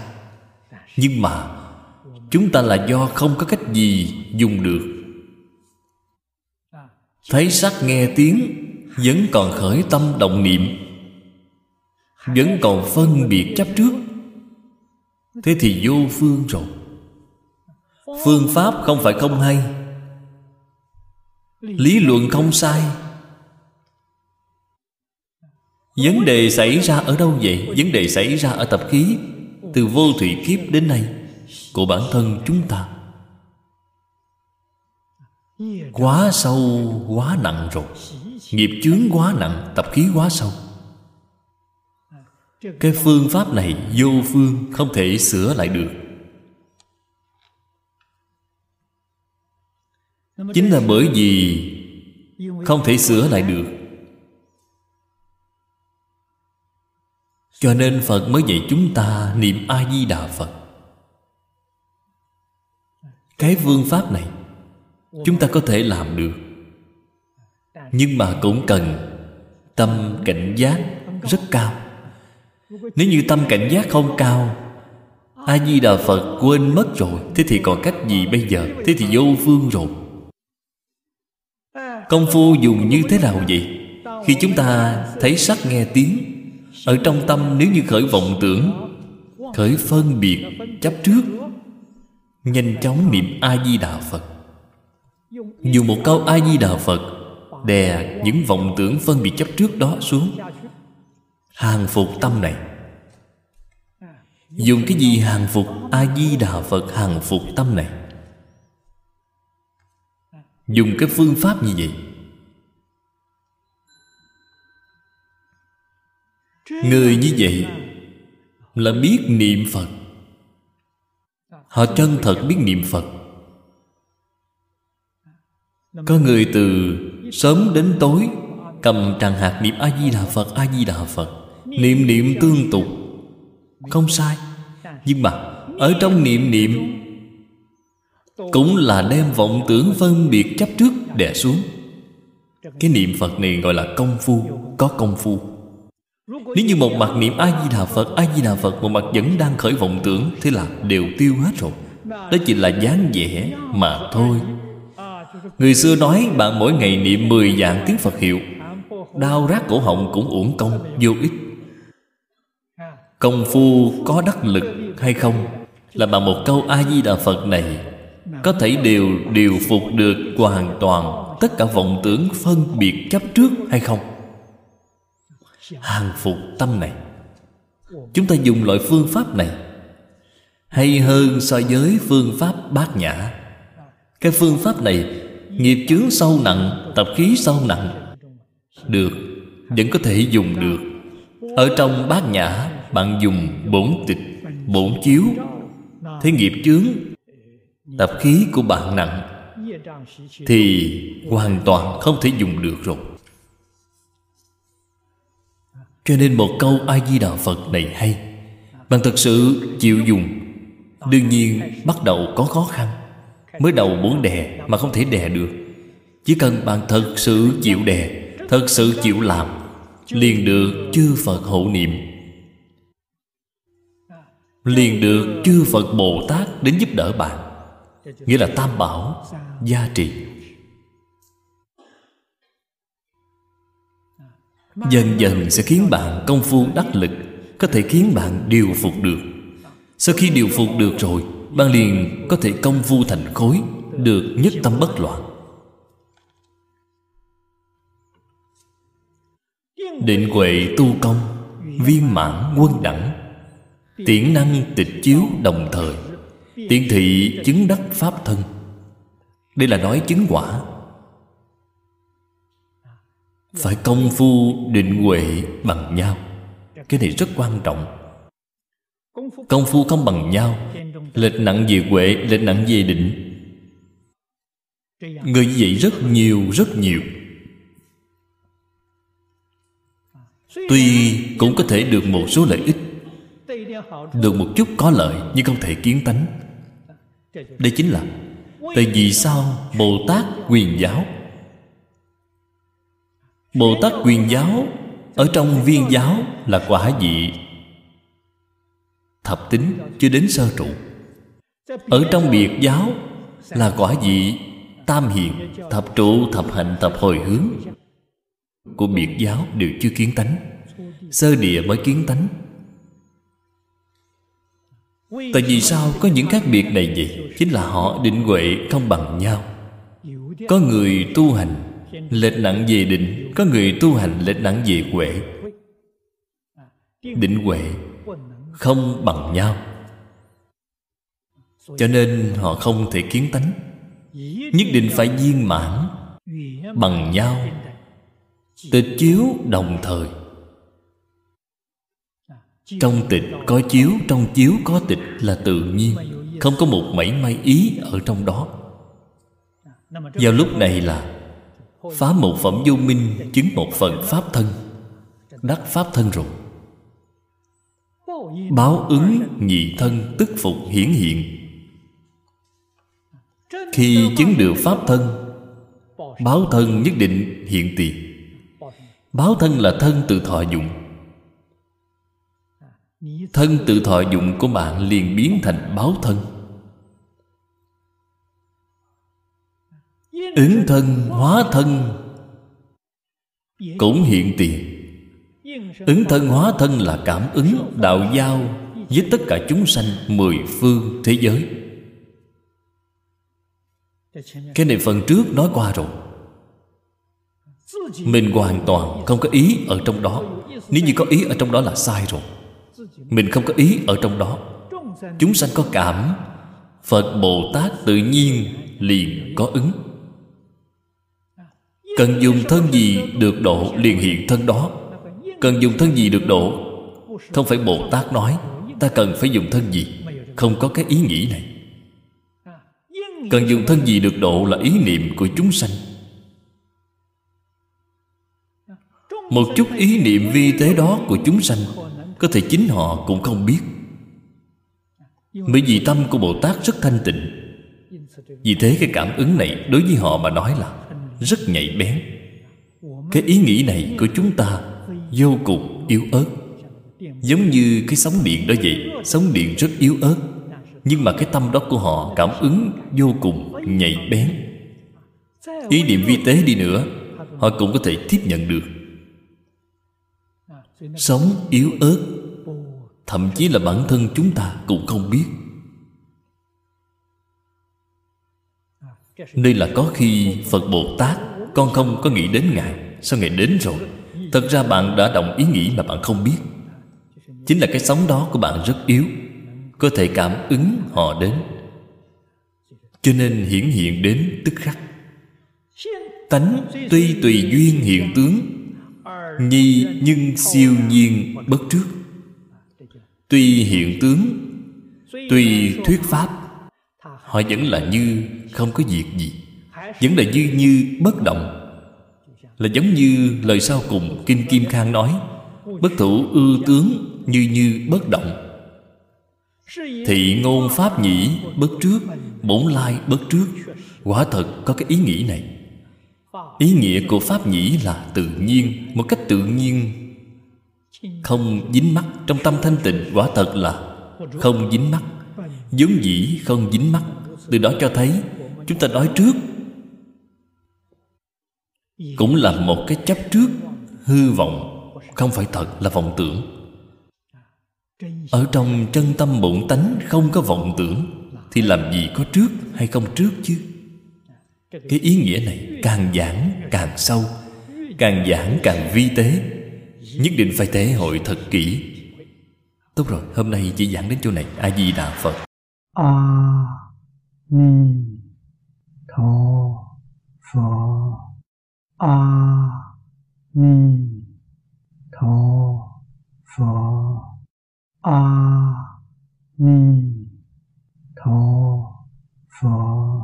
Nhưng mà, Chúng ta là do không có cách gì dùng được. Thấy sắc nghe tiếng, Vẫn còn khởi tâm động niệm. Vẫn còn phân biệt chấp trước. Thế thì vô phương rồi. Phương pháp không phải không hay. Lý luận không sai. Vấn đề xảy ra ở đâu vậy? Vấn đề xảy ra ở tập khí từ vô thủy kiếp đến nay, của bản thân chúng ta. Quá sâu, quá nặng rồi. Nghiệp chướng quá nặng, tập khí quá sâu. Cái phương pháp này vô phương, không thể sửa lại được. Chính là bởi vì không thể sửa lại được cho nên phật mới dạy chúng ta niệm a di đà phật. Cái phương pháp này, chúng ta có thể làm được. Nhưng mà cũng cần tâm cảnh giác rất cao. Nếu như tâm cảnh giác không cao a di đà phật quên mất rồi, thế thì còn cách gì bây giờ? Thế thì vô phương rồi. Công phu dùng như thế nào vậy? Khi chúng ta thấy sắc nghe tiếng ở trong tâm nếu như khởi vọng tưởng, Khởi phân biệt, chấp trước, Nhanh chóng niệm A-di-đà Phật. Dùng một câu A-di-đà Phật Đè những vọng tưởng phân biệt chấp trước đó xuống, Hàng phục tâm này. Dùng cái gì hàng phục A-di-đà Phật hàng phục tâm này? Dùng cái phương pháp như vậy. Người như vậy là biết niệm phật. Họ chân thật biết niệm phật. Có người từ sớm đến tối cầm tràng hạt niệm a di đà phật a di đà phật, niệm niệm tương tục. Không sai, nhưng mà ở trong niệm niệm cũng là đem vọng tưởng phân biệt chấp trước đè xuống. Cái niệm phật này gọi là công phu, có công phu. Nếu như một mặt niệm A-di-đà Phật A-di-đà Phật, Một mặt vẫn đang khởi vọng tưởng, Thế là đều tiêu hết rồi. Đó chỉ là dáng vẻ mà thôi. Người xưa nói bạn mỗi ngày niệm 10 dạng tiếng Phật hiệu. Đau rát cổ họng cũng uổng công, Vô ích. Công phu có đắc lực hay không Là bằng một câu A-di-đà Phật này. Có thể đều điều phục được hoàn toàn Tất cả vọng tưởng phân biệt chấp trước hay không? Hàng phục tâm này. Chúng ta dùng loại phương pháp này. Hay hơn so với phương pháp bát nhã. Cái phương pháp này Nghiệp chướng sâu nặng Tập khí sâu nặng. Được Vẫn có thể dùng được. Ở trong bát nhã Bạn dùng bổn tịch Bổn chiếu. Thế nghiệp chướng Tập khí của bạn nặng Thì hoàn toàn không thể dùng được rồi cho nên một câu A-di-đà Phật này hay. Bạn thật sự chịu dùng, Đương nhiên bắt đầu có khó khăn. Mới đầu muốn đè mà không thể đè được. Chỉ cần bạn thật sự chịu đè, Thật sự chịu làm, Liền được chư Phật hộ niệm. Liền được chư Phật Bồ Tát đến giúp đỡ bạn. Nghĩa là Tam Bảo Gia trì. Dần dần sẽ khiến bạn công phu đắc lực, Có thể khiến bạn điều phục được. Sau khi điều phục được rồi, Bạn liền có thể công phu thành khối, Được nhất tâm bất loạn. Định huệ tu công, Viên mãn quân đẳng. Tiễn năng tịch chiếu đồng thời. Tiện thị chứng đắc pháp thân. Đây là nói chứng quả. Phải công phu định huệ bằng nhau. Cái này rất quan trọng. Công phu không bằng nhau. Lệch nặng về huệ, Lệch nặng về định. Người như vậy rất nhiều rất nhiều. Tuy cũng có thể được một số lợi ích, Được một chút có lợi, Nhưng không thể kiến tánh. Đây chính là, Tại vì sao Bồ Tát quyền giáo Bồ Tát quyền giáo Ở trong viên giáo là quả vị. Thập tính chưa đến sơ trụ. Ở trong biệt giáo Là quả vị Tam hiền Thập trụ, thập hạnh, thập hồi hướng. Của biệt giáo đều chưa kiến tánh Sơ địa mới kiến tánh. Tại vì sao có những khác biệt này vậy? Chính là họ định huệ không bằng nhau. Có người tu hành Lệch nặng về định Có người tu hành lệch nặng về huệ. Định huệ Không bằng nhau. Cho nên họ không thể kiến tánh. Nhất định phải viên mãn Bằng nhau. Tịch chiếu đồng thời. Trong tịch có chiếu, Trong chiếu có tịch là tự nhiên. Không có một mảy may ý ở trong đó. Vào lúc này là Phá một phẩm vô minh Chứng một phần pháp thân. Đắc pháp thân rồi. Báo ứng nhị thân tức phục hiển hiện. Khi chứng được pháp thân, Báo thân nhất định hiện tiền Báo thân là thân tự thọ dụng. Thân tự thọ dụng của bạn liền biến thành báo thân. Ứng thân, hóa thân. Cũng hiện tiền. Ứng thân, hóa thân là cảm ứng, đạo giao Với tất cả chúng sanh mười phương thế giới. Cái này phần trước nói qua rồi. Mình hoàn toàn không có ý ở trong đó. Nếu như có ý ở trong đó là sai rồi. Mình không có ý ở trong đó. Chúng sanh có cảm. Phật bồ tát tự nhiên liền có ứng cần dùng thân gì được độ liền hiện thân đó? Cần dùng thân gì được độ? Không phải bồ tát nói, ta cần phải dùng thân gì? Không có cái ý nghĩ này. Cần dùng thân gì được độ là ý niệm của chúng sanh. Một chút ý niệm vi tế đó của chúng sanh, có thể chính họ cũng không biết. Bởi vì tâm của bồ tát rất thanh tịnh. Vì thế cái cảm ứng này đối với họ mà nói là rất nhạy bén. Cái ý nghĩ này của chúng ta vô cùng yếu ớt. Giống như cái sóng điện đó vậy, sóng điện rất yếu ớt. Nhưng mà cái tâm đó của họ cảm ứng vô cùng nhạy bén. Ý niệm vi tế đi nữa, họ cũng có thể tiếp nhận được. Sống yếu ớt, thậm chí là bản thân chúng ta cũng không biết. Đây là có khi phật bồ tát, con không có nghĩ đến ngài. Sao ngài đến rồi? Thật ra bạn đã động ý nghĩ mà bạn không biết. Chính là cái sóng đó của bạn rất yếu, có thể cảm ứng họ đến. Cho nên hiển hiện đến tức khắc. Tánh tuy tùy duyên hiện tướng, nhi nhưng siêu nhiên bất trước. Tuy hiện tướng tuy thuyết pháp, họ vẫn là như không có việc gì. Vẫn là như như bất động. Là giống như lời sau cùng kinh kim khang nói, bất thủ ư tướng như như bất động. Thị ngôn pháp nhĩ bất trước, bổn lai bất trước. Quả thật có cái ý nghĩ này. Ý nghĩa của pháp nhĩ là tự nhiên, một cách tự nhiên. Không dính mắc trong tâm thanh tịnh, quả thật là không dính mắc vốn dĩ không dính mắc từ đó cho thấy chúng ta nói trước. Cũng là một cái chấp trước, hư vọng, không phải thật là vọng tưởng. Ở trong chân tâm bổn tánh không có vọng tưởng, thì làm gì có trước hay không trước chứ? Cái ý nghĩa này càng giảng càng sâu, càng giảng càng vi tế. Nhất định phải thể hội thật kỹ. Tốt rồi, hôm nay chỉ giảng đến chỗ này. A di đà phật. A ni 陀佛阿弥陀佛阿弥陀佛。